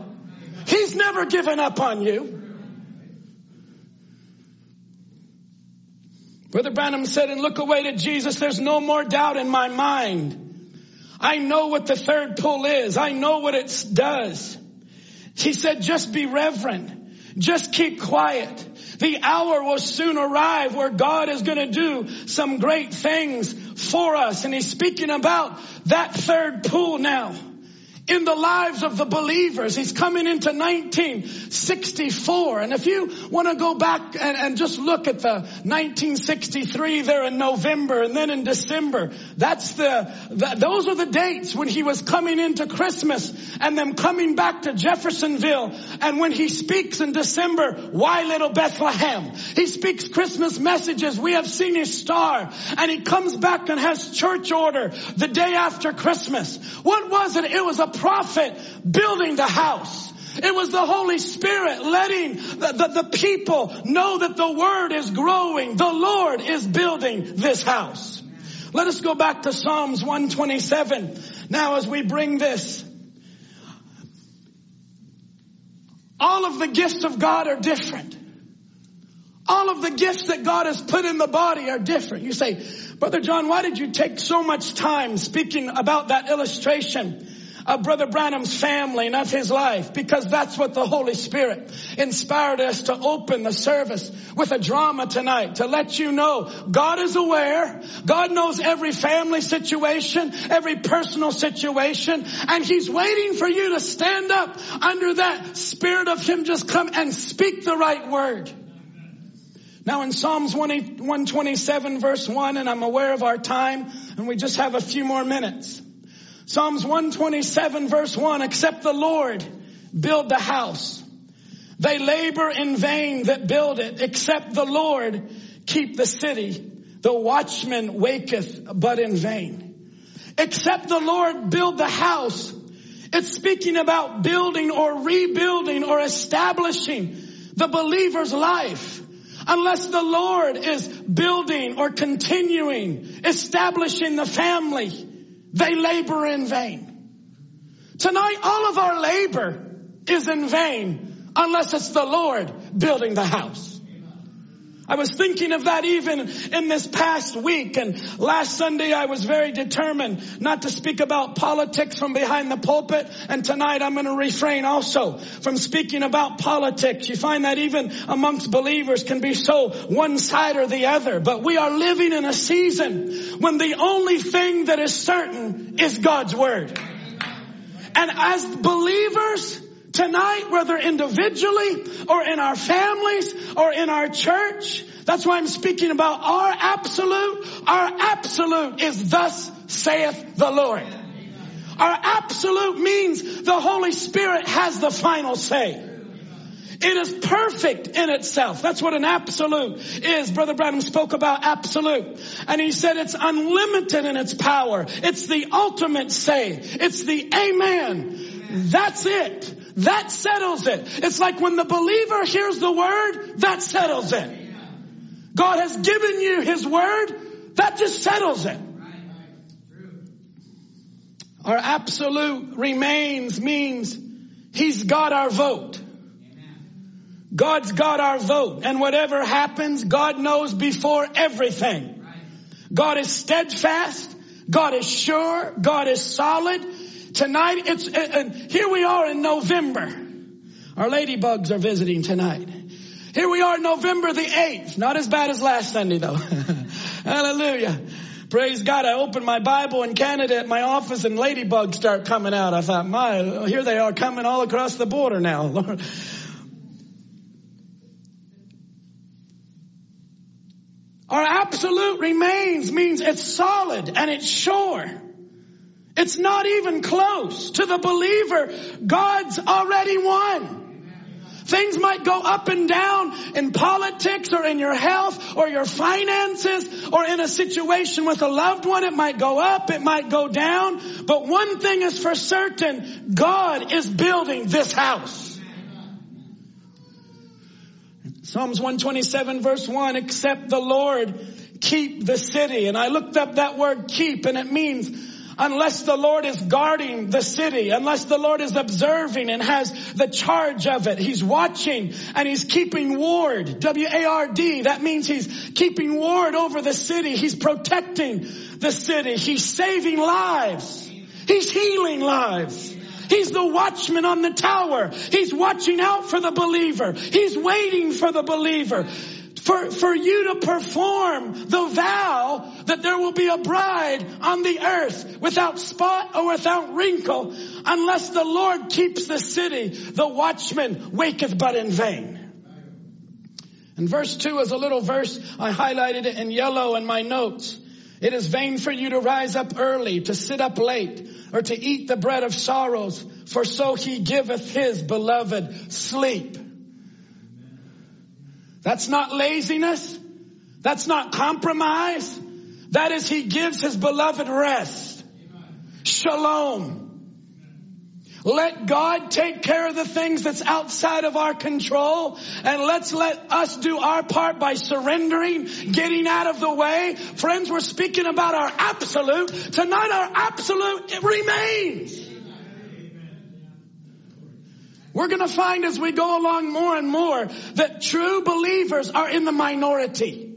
S4: He's never given up on you. Brother Branham said, and look away to Jesus. There's no more doubt in my mind. I know what the third pull is. I know what it does. He said, just be reverent. Just keep quiet. The hour will soon arrive where God is going to do some great things for us. And he's speaking about that third pull now in the lives of the believers. He's coming into 1964. And if you want to go back and, and, just look at the 1963 there in November and then in December, that's the, the, those are the dates when he was coming into Christmas and them coming back to Jeffersonville. And when he speaks in December, why little Bethlehem? He speaks Christmas messages. We have seen his star and he comes back and has church order the day after Christmas. What was it? It was a prophet building the house. It was the Holy Spirit letting the, the, the, people know that the word is growing. The Lord is building this house. Let us go back to Psalms 127. Now as we bring this, all of the gifts of God are different. All of the gifts that God has put in the body are different. You say, Brother John, why did you take so much time speaking about that illustration? Of Brother Branham's family and of his life because that's what the Holy Spirit inspired us to open the service with a drama tonight to let you know God is aware. God knows every family situation, every personal situation, and He's waiting for you to stand up under that spirit of Him just come and speak the right word. Now in Psalms 127 verse 1, and I'm aware of our time, and we just have a few more minutes. Psalms 127 verse 1, except the Lord build the house. They labor in vain that build it, except the Lord keep the city. The watchman waketh but in vain. Except the Lord build the house. It's speaking about building or rebuilding or establishing the believer's life. Unless the Lord is building or continuing, establishing the family, they labor in vain. Tonight, all of our labor is in vain unless it's the Lord building the house. I was thinking of that even in this past week and last Sunday I was very determined not to speak about politics from behind the pulpit and tonight I'm going to refrain also from speaking about politics. You find that even amongst believers can be so one side or the other, but we are living in a season when the only thing that is certain is God's Word. And as believers, tonight, whether individually or in our families or in our church. That's why I'm speaking about our absolute. Our absolute is thus saith the Lord. Our absolute means the Holy Spirit has the final say. It is perfect in itself. That's what an absolute is. Brother Branham spoke about absolute. And he said it's unlimited in its power. It's the ultimate say. It's the amen. That's it. That settles it. It's like when the believer hears the word, that settles it. God has given you his word, that just settles it. Our absolute remains means he's got our vote. God's got our vote. And whatever happens, God knows before everything. God is steadfast. God is sure. God is solid. Tonight, it's, uh, here we are in November. Our ladybugs are visiting tonight. Here we are November the 8th. Not as bad as last Sunday though. Hallelujah. Praise God. I opened my Bible in Canada at my office and ladybugs start coming out. I thought, my, here they are coming all across the border now. Lord. Our absolute remains means it's solid and it's sure. It's not even close. To the believer, God's already won. Things might go up and down in politics or in your health or your finances or in a situation with a loved one. It might go up, it might go down. But one thing is for certain, God is building this house. Psalms 127 verse 1, except the Lord keep the city. And I looked up that word keep and it means unless the Lord is guarding the city, unless the Lord is observing and has the charge of it, He's watching and He's keeping ward. W-A-R-D. That means He's keeping ward over the city. He's protecting the city. He's saving lives. He's healing lives. He's the watchman on the tower. He's watching out for the believer. He's waiting for the believer for, for you to perform the vow that there will be a bride on the earth without spot or without wrinkle unless the Lord keeps the city. The watchman waketh but in vain. And verse two is a little verse. I highlighted it in yellow in my notes. It is vain for you to rise up early, to sit up late, or to eat the bread of sorrows, for so he giveth his beloved sleep. That's not laziness. That's not compromise. That is, he gives his beloved rest. Shalom. Let God take care of the things that's outside of our control and let's let us do our part by surrendering, getting out of the way. Friends, we're speaking about our absolute. Tonight our absolute remains. We're going to find as we go along more and more that true believers are in the minority.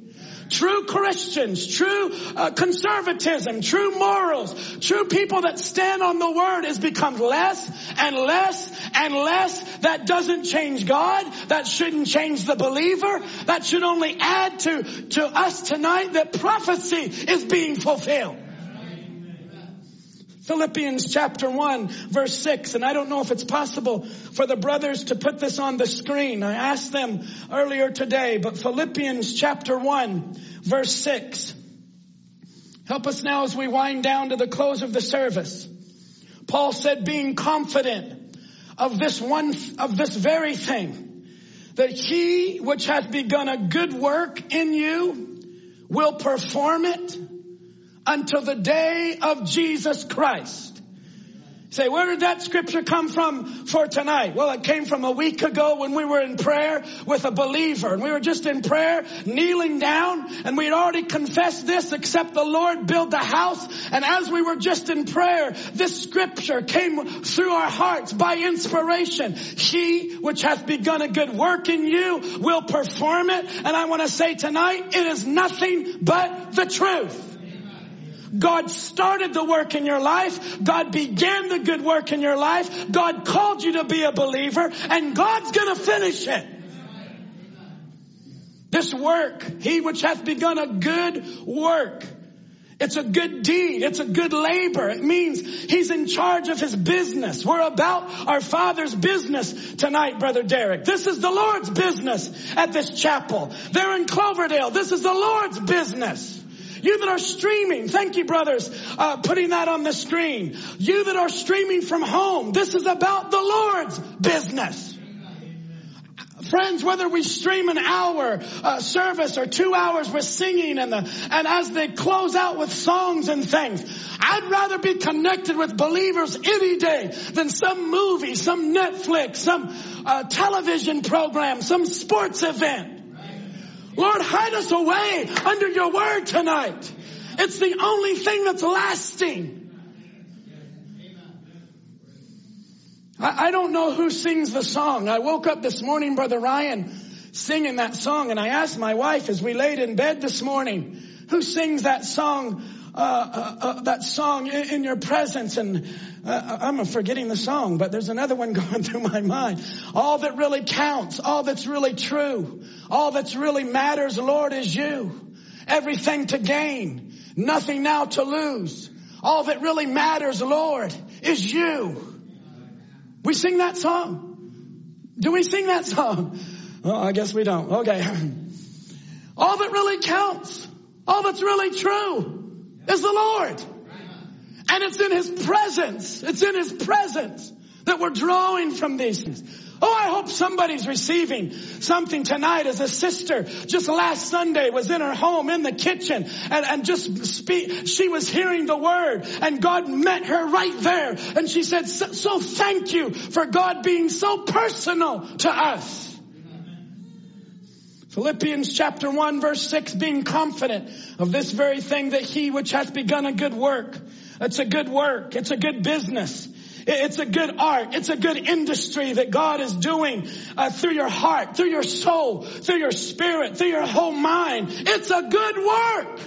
S4: True Christians, true uh, conservatism, true morals, true people that stand on the word has become less and less and less. That doesn't change God. That shouldn't change the believer. That should only add to, to us tonight that prophecy is being fulfilled. Philippians chapter 1 verse 6 and I don't know if it's possible for the brothers to put this on the screen. I asked them earlier today but Philippians chapter 1 verse 6 help us now as we wind down to the close of the service. Paul said being confident of this one of this very thing that he which hath begun a good work in you will perform it until the day of Jesus Christ. Say, where did that scripture come from for tonight? Well, it came from a week ago when we were in prayer with a believer and we were just in prayer, kneeling down and we had already confessed this except the Lord build the house. And as we were just in prayer, this scripture came through our hearts by inspiration. He which hath begun a good work in you will perform it. And I want to say tonight, it is nothing but the truth. God started the work in your life. God began the good work in your life. God called you to be a believer and God's gonna finish it. This work, he which hath begun a good work. It's a good deed. It's a good labor. It means he's in charge of his business. We're about our father's business tonight, brother Derek. This is the Lord's business at this chapel. They're in Cloverdale. This is the Lord's business. You that are streaming, thank you brothers, uh, putting that on the screen. You that are streaming from home, this is about the Lord's business. Friends, whether we stream an hour uh, service or two hours with singing and the, and as they close out with songs and things, I'd rather be connected with believers any day than some movie, some Netflix, some uh, television program, some sports event. Lord, hide us away under your word tonight. It's the only thing that's lasting. I, don't know who sings the song. I woke up this morning, Brother Ryan, singing that song, and I asked my wife as we laid in bed this morning, who sings that song, uh, uh, uh, that song in, your presence? And uh, I'm forgetting the song, but there's another one going through my mind. All that really counts, all that's really true, all that's really matters, Lord, is you. Everything to gain, nothing now to lose. All that really matters, Lord, is you. We sing that song. Do we sing that song? Oh, I guess we don't. Okay. All that really counts, all that's really true is the Lord. And it's in His presence. It's in His presence that we're drawing from these things. Oh, I hope somebody's receiving something tonight as a sister just last Sunday was in her home in the kitchen and, and just speak, she was hearing the word and God met her right there. And she said, so, so thank you for God being so personal to us. Philippians chapter 1 verse 6, being confident of this very thing that he which hath begun a good work. It's a good work. It's a good business. It's a good art. It's a good industry that God is doing uh, through your heart, through your soul, through your spirit, through your whole mind. It's a good work.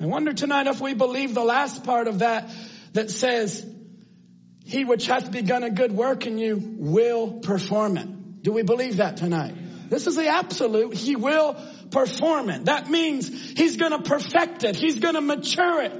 S4: I wonder tonight if we believe the last part of that that says, he which hath begun a good work in you will perform it. Do we believe that tonight? This is the absolute. He will perform it. That means he's gonna perfect it. He's gonna mature it.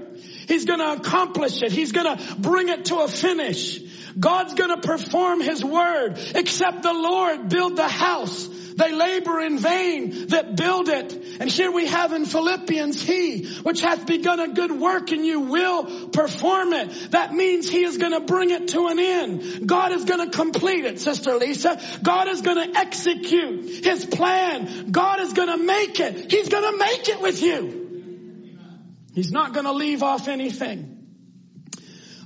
S4: He's to accomplish it. He's to bring it to a finish. God's to perform his word. Except the Lord build the house. They labor in vain that build it. And here we have in Philippians, he which hath begun a good work in you will perform it. That means he is going to bring it to an end. God is going to complete it, Sister Lisa. God is going to execute his plan. God is going to make it. He's going to make it with you. He's not going to leave off anything.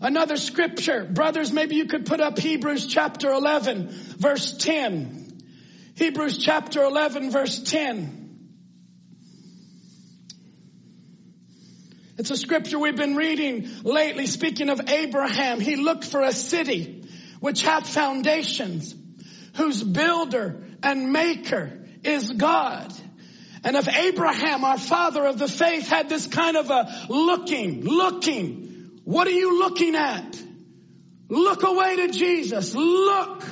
S4: Another scripture, brothers, maybe you could put up Hebrews chapter 11 verse 10. Hebrews chapter 11 verse 10. It's a scripture we've been reading lately speaking of Abraham. He looked for a city which hath foundations, whose builder and maker is God. And if Abraham, our father of the faith, had this kind of a looking, looking, what are you looking at? Look away to Jesus. Look.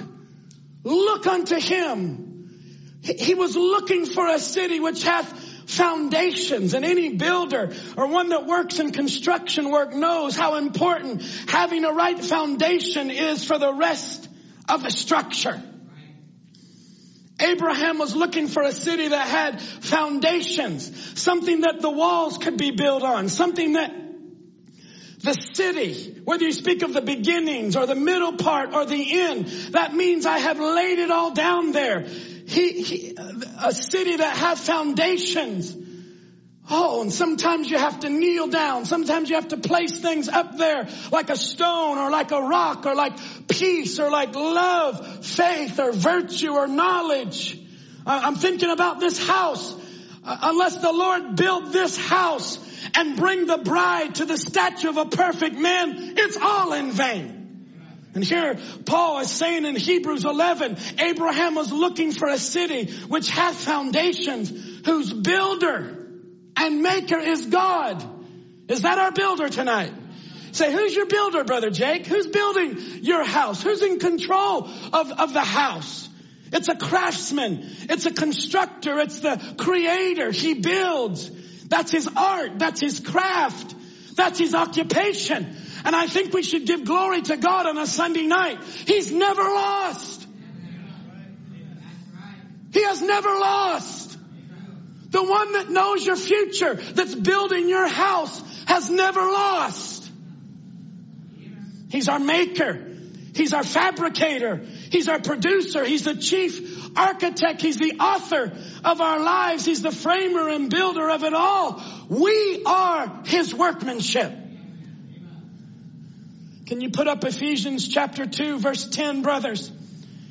S4: Look unto him. He was looking for a city which hath foundations and any builder or one that works in construction work knows how important having a right foundation is for the rest of the structure. Abraham was looking for a city that had foundations, something that the walls could be built on, something that the city, whether you speak of the beginnings or the middle part or the end, that means I have laid it all down there. He, he, a city that has foundations. Oh, and sometimes you have to kneel down. Sometimes you have to place things up there like a stone or like a rock or like peace or like love, faith or virtue or knowledge. I'm thinking about this house. Uh, unless the Lord build this house and bring the bride to the statue of a perfect man, it's all in vain. And here Paul is saying in Hebrews 11, Abraham was looking for a city which hath foundations, whose builder and maker is God. Is that our builder tonight? Say, who's your builder, brother Jake? Who's building your house? Who's in control of, of the house? It's a craftsman. It's a constructor. It's the creator. He builds. That's his art. That's his craft. That's his occupation. And I think we should give glory to God on a Sunday night. He's never lost. He has never lost. The one that knows your future, that's building your house, has never lost. He's our maker. He's our fabricator. He's our producer. He's the chief architect. He's the author of our lives. He's the framer and builder of it all. We are His workmanship. Can you put up Ephesians chapter 2 verse 10 brothers?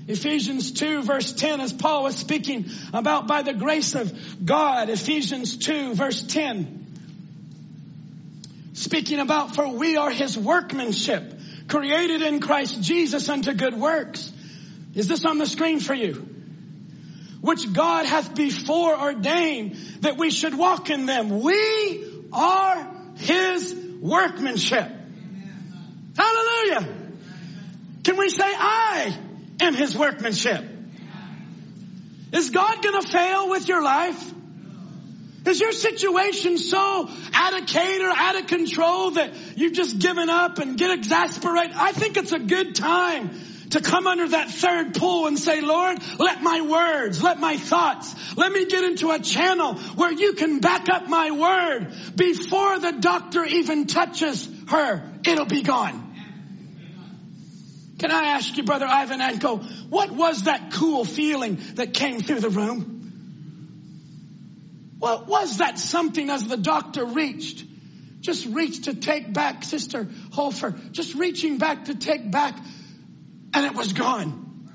S4: Ephesians 2 verse 10 as Paul was speaking about by the grace of God. Ephesians 2 verse 10. Speaking about for we are his workmanship created in Christ Jesus unto good works. Is this on the screen for you? Which God hath before ordained that we should walk in them. We are his workmanship. Hallelujah. Can we say I am his workmanship? Is God gonna fail with your life? Is your situation so out of cater, out of control that you've just given up and get exasperated? I think it's a good time to come under that third pull and say, Lord, let my words, let my thoughts, let me get into a channel where you can back up my word before the doctor even touches her. It'll be gone. Can I ask you, Brother Ivan Anko, what was that cool feeling that came through the room? What was that something as the doctor reached? Just reached to take back Sister Holfer, just reaching back to take back, and it was gone.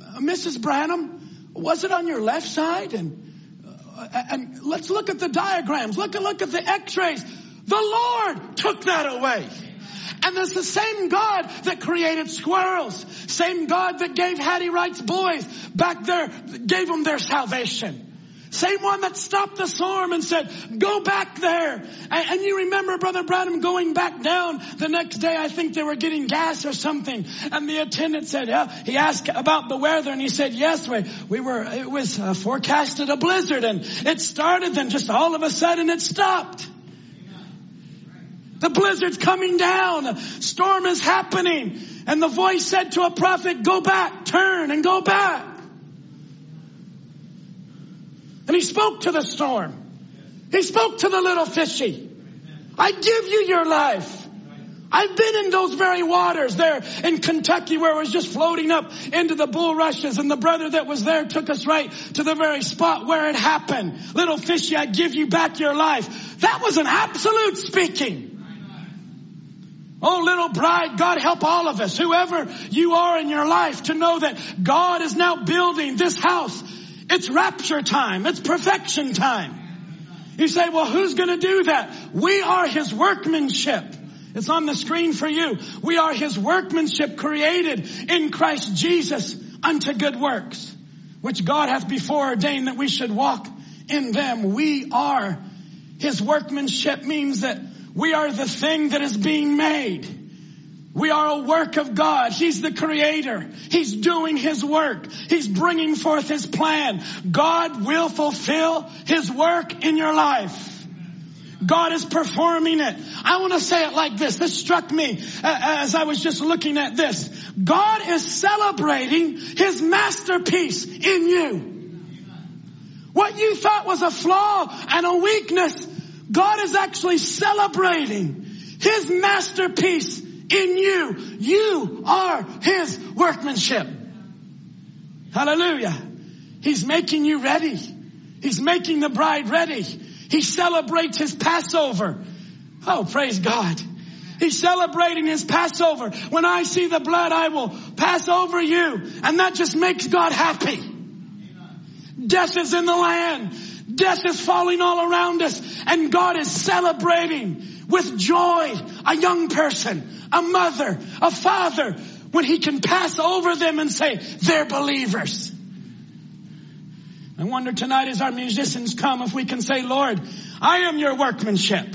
S4: Uh, Mrs. Branham, was it on your left side? And, uh, and let's look at the diagrams. Look look at the x-rays. The Lord took that away. And there's the same God that created squirrels. Same God that gave Hattie Wright's boys back there, gave them their salvation. Same one that stopped the storm and said, go back there. And, and, you remember Brother Branham going back down the next day. I think they were getting gas or something. And the attendant said, yeah. He asked about the weather and he said, yes, we, we were, it was uh, forecasted a blizzard and it started then just all of a sudden it stopped. The blizzard's coming down. Storm is happening. And the voice said to a prophet, go back, turn and go back. And he spoke to the storm. He spoke to the little fishy. I give you your life. I've been in those very waters there in Kentucky where it was just floating up into the bulrushes and the brother that was there took us right to the very spot where it happened. Little fishy, I give you back your life. That was an absolute speaking. Oh, little bride, God help all of us, whoever you are in your life, to know that God is now building this house. It's rapture time. It's perfection time. You say, well, who's going to do that? We are His workmanship. It's on the screen for you. We are His workmanship created in Christ Jesus unto good works, which God hath before ordained that we should walk in them. We are His workmanship means that we are the thing that is being made. We are a work of God. He's the creator. He's doing His work. He's bringing forth His plan. God will fulfill His work in your life. God is performing it. I want to say it like this. This struck me uh, as I was just looking at this. God is celebrating His masterpiece in you. What you thought was a flaw and a weakness God is actually celebrating His masterpiece in you. You are His workmanship. Hallelujah. He's making you ready. He's making the bride ready. He celebrates his Passover. Oh, praise God. He's celebrating his Passover. When I see the blood, I will pass over you. And that just makes God happy. Death is in the land. Death is falling all around us. And God is celebrating with joy a young person, a mother, a father, when he can pass over them and say, they're believers. I wonder tonight as our musicians come if we can say, Lord, I am your workmanship.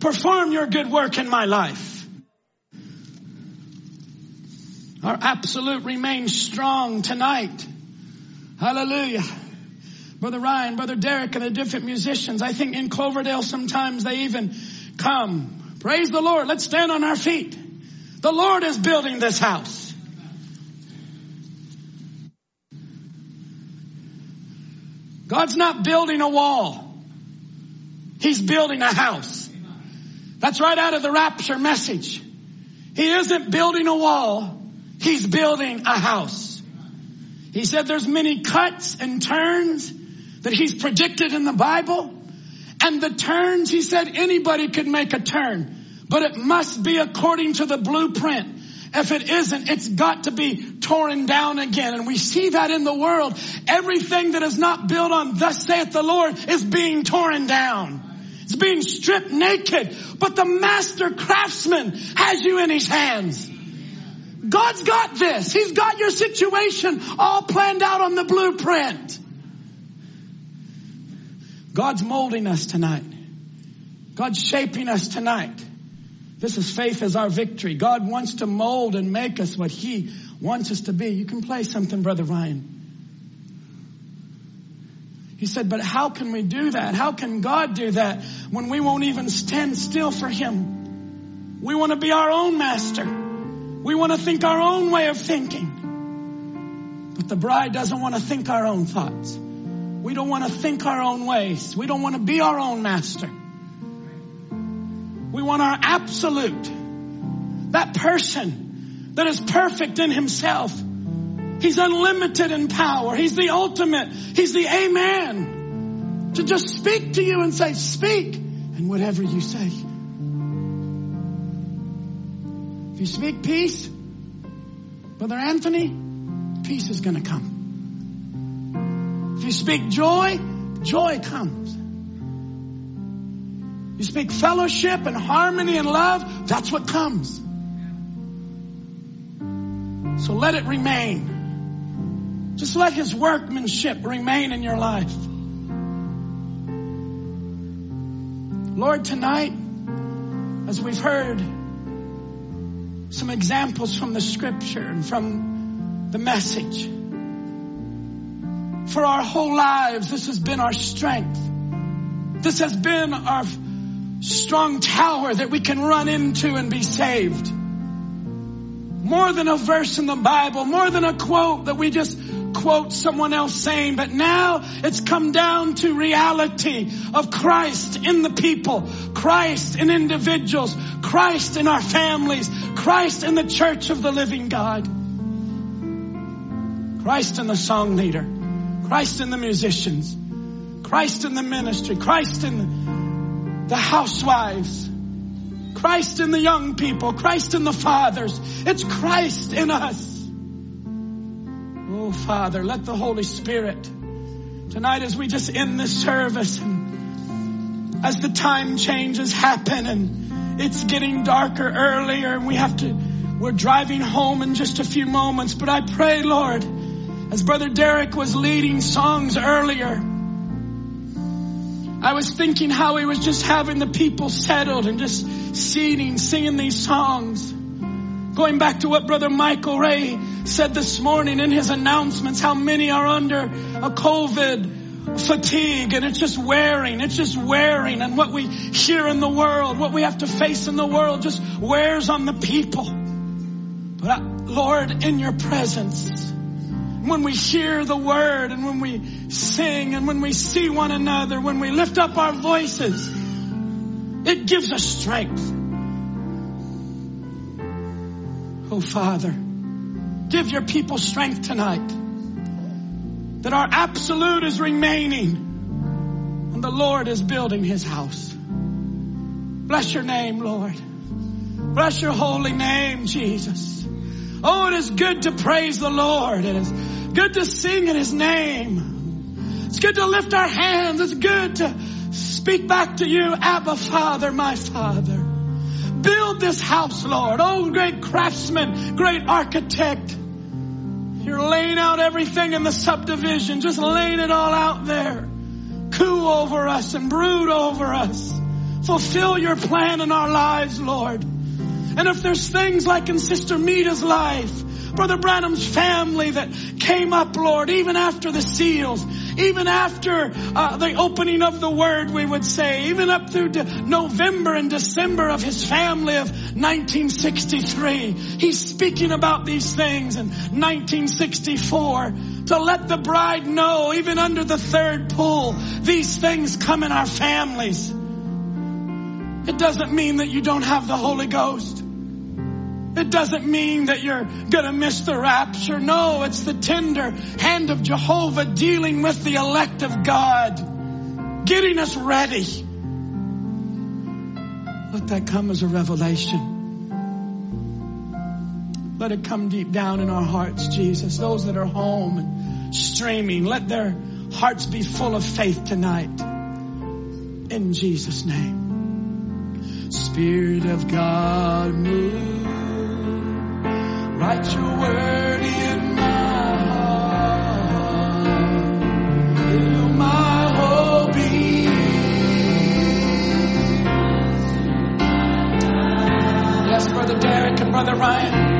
S4: Perform your good work in my life. Our absolute remains strong tonight. Hallelujah. Brother Ryan, Brother Derek, and the different musicians. I think in Cloverdale sometimes they even come. Praise the Lord. Let's stand on our feet. The Lord is building this house. God's not building a wall. He's building a house. That's right out of the rapture message. He isn't building a wall. He's building a house. He said there's many cuts and turns that he's predicted in the Bible. And the turns, he said anybody could make a turn, but it must be according to the blueprint. If it isn't, it's got to be torn down again. And we see that in the world. Everything that is not built on thus saith the Lord is being torn down. It's being stripped naked. But the master craftsman has you in his hands. God's got this. He's got your situation all planned out on the blueprint. God's molding us tonight. God's shaping us tonight. This is faith as our victory. God wants to mold and make us what He wants us to be. You can play something, Brother Ryan. He said, but how can we do that? How can God do that when we won't even stand still for Him? We want to be our own master. We want to think our own way of thinking. But the bride doesn't want to think our own thoughts. We don't want to think our own ways. We don't want to be our own master. We want our absolute. That person that is perfect in himself. He's unlimited in power. He's the ultimate. He's the amen. To just speak to you and say, speak. And whatever you say. If you speak peace, Brother Anthony, peace is going to come. If you speak joy, joy comes. You speak fellowship and harmony and love, that's what comes. So let it remain. Just let his workmanship remain in your life. Lord, tonight, as we've heard some examples from the scripture and from the message, for our whole lives, this has been our strength. This has been our strong tower that we can run into and be saved. More than a verse in the Bible, more than a quote that we just quote someone else saying, but now it's come down to reality of Christ in the people, Christ in individuals, Christ in our families, Christ in the church of the living God, Christ in the song leader. Christ in the musicians, Christ in the ministry, Christ in the housewives, Christ in the young people, Christ in the fathers. It's Christ in us. Oh, Father, let the Holy Spirit. Tonight as we just end this service and as the time changes happen and it's getting darker earlier and we have to, we're driving home in just a few moments, but I pray, Lord, as Brother Derek was leading songs earlier, I was thinking how he was just having the people settled and just seating, singing these songs. Going back to what Brother Michael Ray said this morning in his announcements, how many are under a COVID fatigue and it's just wearing, it's just wearing and what we hear in the world, what we have to face in the world just wears on the people. But I, Lord, in your presence, when we hear the word and when we sing and when we see one another, when we lift up our voices, it gives us strength. Oh Father, give your people strength tonight. That our absolute is remaining. And the Lord is building his house. Bless your name, Lord. Bless your holy name, Jesus. Oh, it is good to praise the Lord. It is good to sing in his name. It's good to lift our hands. It's good to speak back to you, Abba Father, my Father. Build this house, Lord. Oh, great craftsman, great architect. You're laying out everything in the subdivision, just laying it all out there. Coo over us and brood over us. Fulfill your plan in our lives, Lord. And if there's things like in Sister Meda's life, Brother Branham's family that came up, Lord, even after the seals, even after uh, the opening of the Word, we would say, even up through de- November and December of his family of 1963. He's speaking about these things in 1964 to let the bride know, even under the third pull, these things come in our families. It doesn't mean that you don't have the Holy Ghost. It doesn't mean that you're gonna miss the rapture. No, it's the tender hand of Jehovah dealing with the elect of God, getting us ready. Let that come as a revelation. Let it come deep down in our hearts, Jesus. Those that are home and streaming, let their hearts be full of faith tonight. In Jesus' name. Spirit of God, move. Write your word in my heart. My. Yes, Brother Derek and Brother Ryan.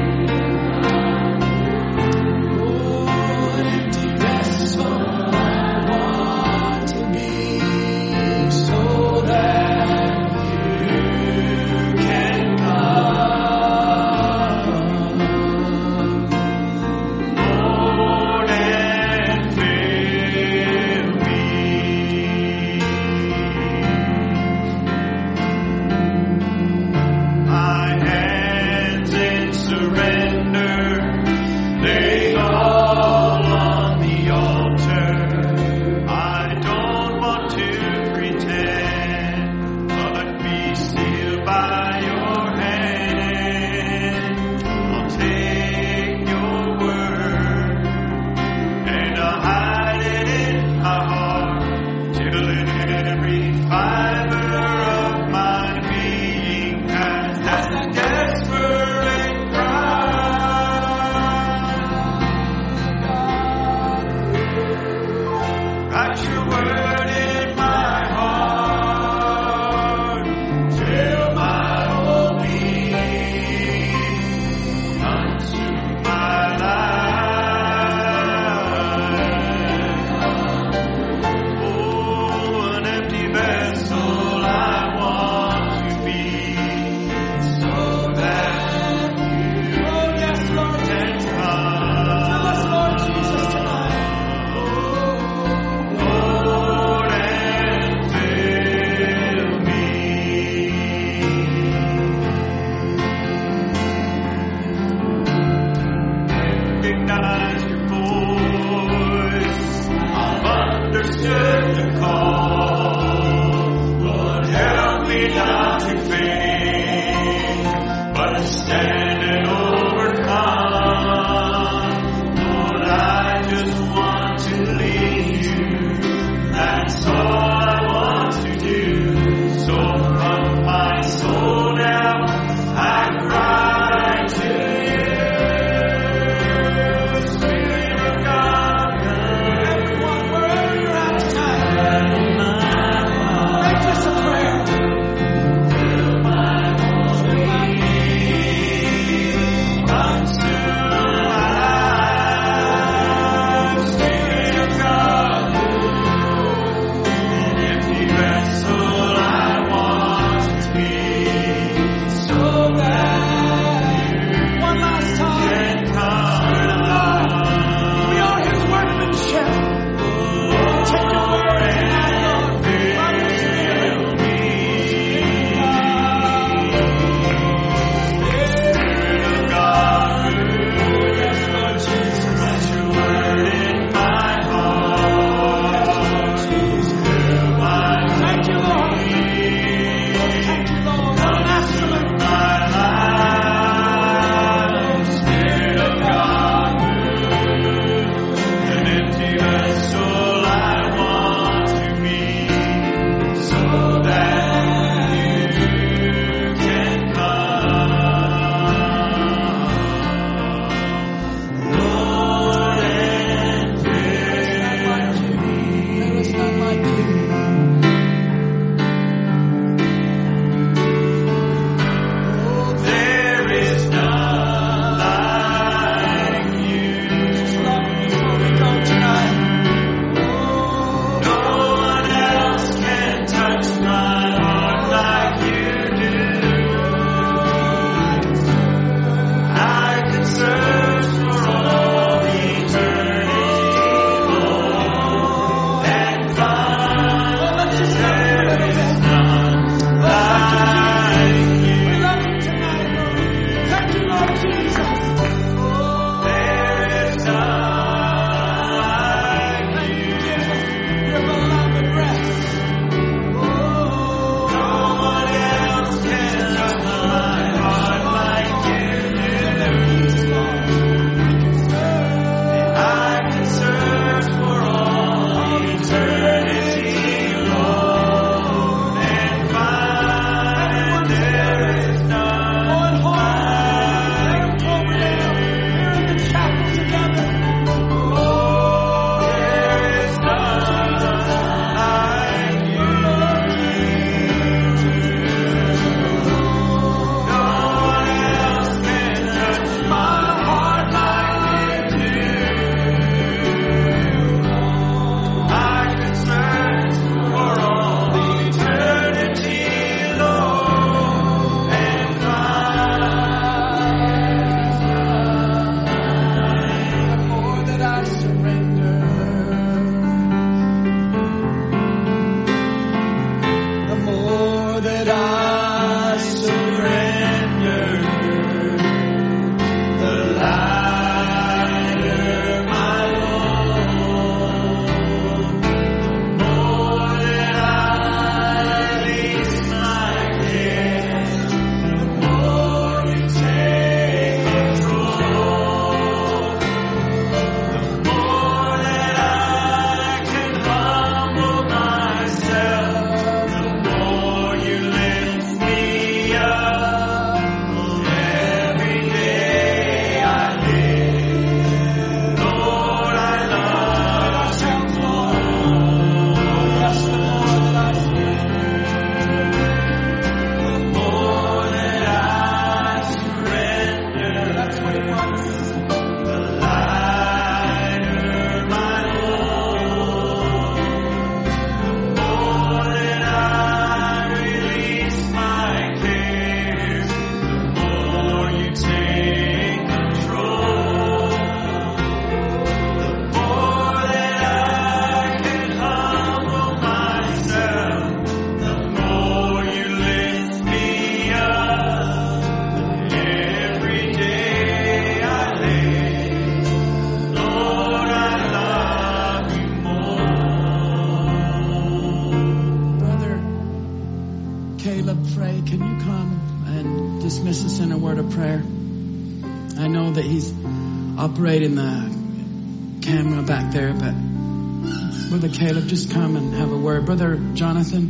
S4: Just come and have a word. Brother Jonathan,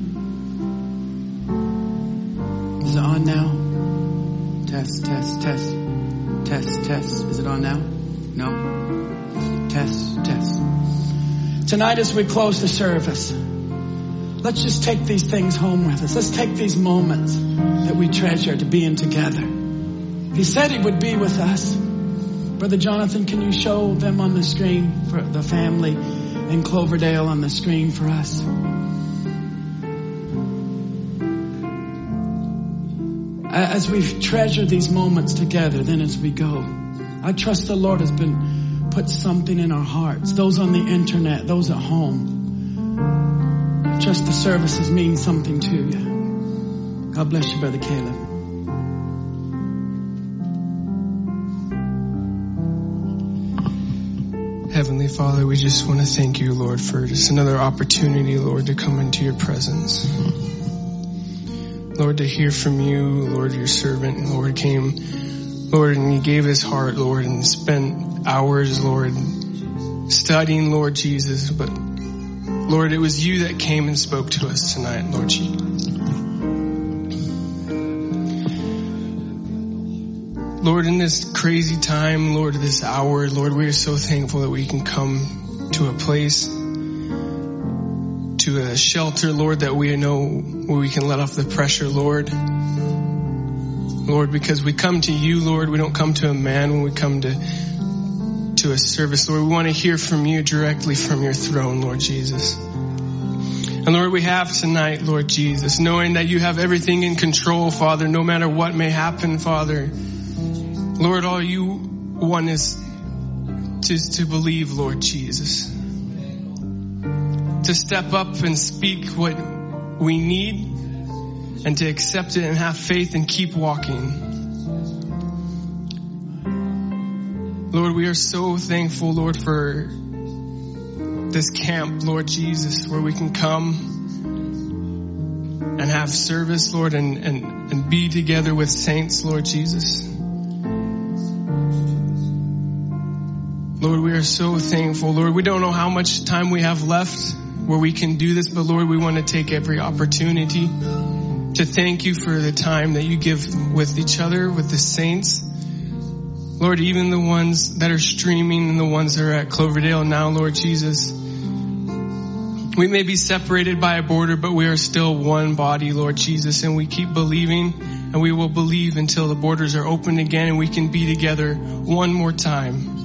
S4: is it on now? Test, test, test, test, test. Is it on now? No. Test, test. Tonight, as we close the service, let's just take these things home with us. Let's take these moments that we treasure to being together. He said he would be with us. Brother Jonathan, can you show them on the screen for the family in Cloverdale on the screen for us? As we treasure these moments together, then as we go, I trust the Lord has been put something in our hearts. Those on the internet, those at home. I trust the services mean something to you. God bless you, Brother Caleb.
S5: Father, we just want to thank you, Lord, for just another opportunity, Lord, to come into your presence. Lord, to hear from you, Lord, your servant, Lord, came, Lord, and he gave his heart, Lord, and spent hours, Lord, studying, Lord Jesus, but Lord, it was you that came and spoke to us tonight, Lord Jesus. Lord, in this crazy time, Lord, this hour, Lord, we are so thankful that we can come to a place, to a shelter, Lord, that we know where we can let off the pressure, Lord. Lord, because we come to you, Lord, we don't come to a man when we come to, to a service, Lord. We want to hear from you directly from your throne, Lord Jesus. And Lord, we have tonight, Lord Jesus, knowing that you have everything in control, Father, no matter what may happen, Father. Lord, all you want is to, to believe, Lord Jesus. To step up and speak what we need and to accept it and have faith and keep walking. Lord, we are so thankful, Lord, for this camp, Lord Jesus, where we can come and have service, Lord, and, and, and be together with saints, Lord Jesus. Lord, we are so thankful. Lord, we don't know how much time we have left where we can do this, but Lord, we want to take every opportunity to thank you for the time that you give with each other, with the saints. Lord, even the ones that are streaming and the ones that are at Cloverdale now, Lord Jesus. We may be separated by a border, but we are still one body, Lord Jesus, and we keep believing and we will believe until the borders are open again and we can be together one more time.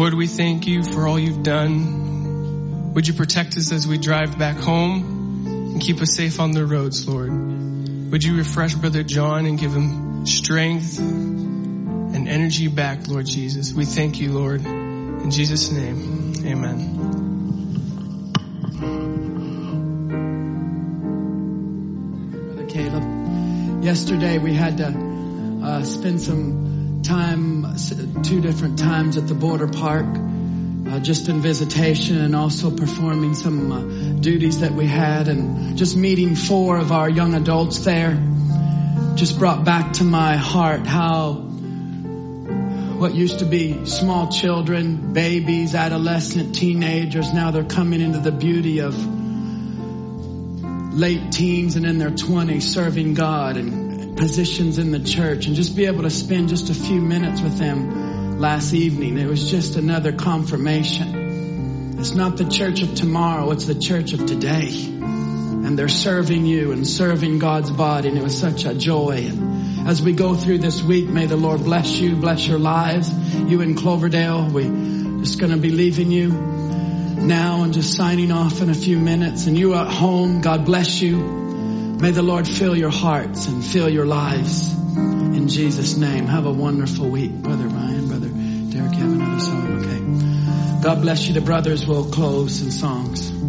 S5: Lord, we thank you for all you've done. Would you protect us as we drive back home and keep us safe on the roads, Lord? Would you refresh Brother John and give him strength and energy back, Lord Jesus? We thank you, Lord. In Jesus' name, amen.
S4: Brother Caleb, yesterday we had to uh, spend some time, two different times at the border park, uh, just in visitation and also performing some uh, duties that we had and just meeting four of our young adults there. Just brought back to my heart how what used to be small children, babies, adolescent, teenagers, now they're coming into the beauty of late teens and in their 20s serving God and positions in the church and just be able to spend just a few minutes with them last evening. It was just another confirmation. It's not the church of tomorrow, it's the church of today. And they're serving you and serving God's body and it was such a joy. And as we go through this week, may the Lord bless you, bless your lives. You in Cloverdale, we're just going to be leaving you now and just signing off in a few minutes. And you at home, God bless you. May the Lord fill your hearts and fill your lives. In Jesus' name, have a wonderful week. Brother Ryan, Brother Derek, have another song? Okay. God bless you. The brothers will close in songs.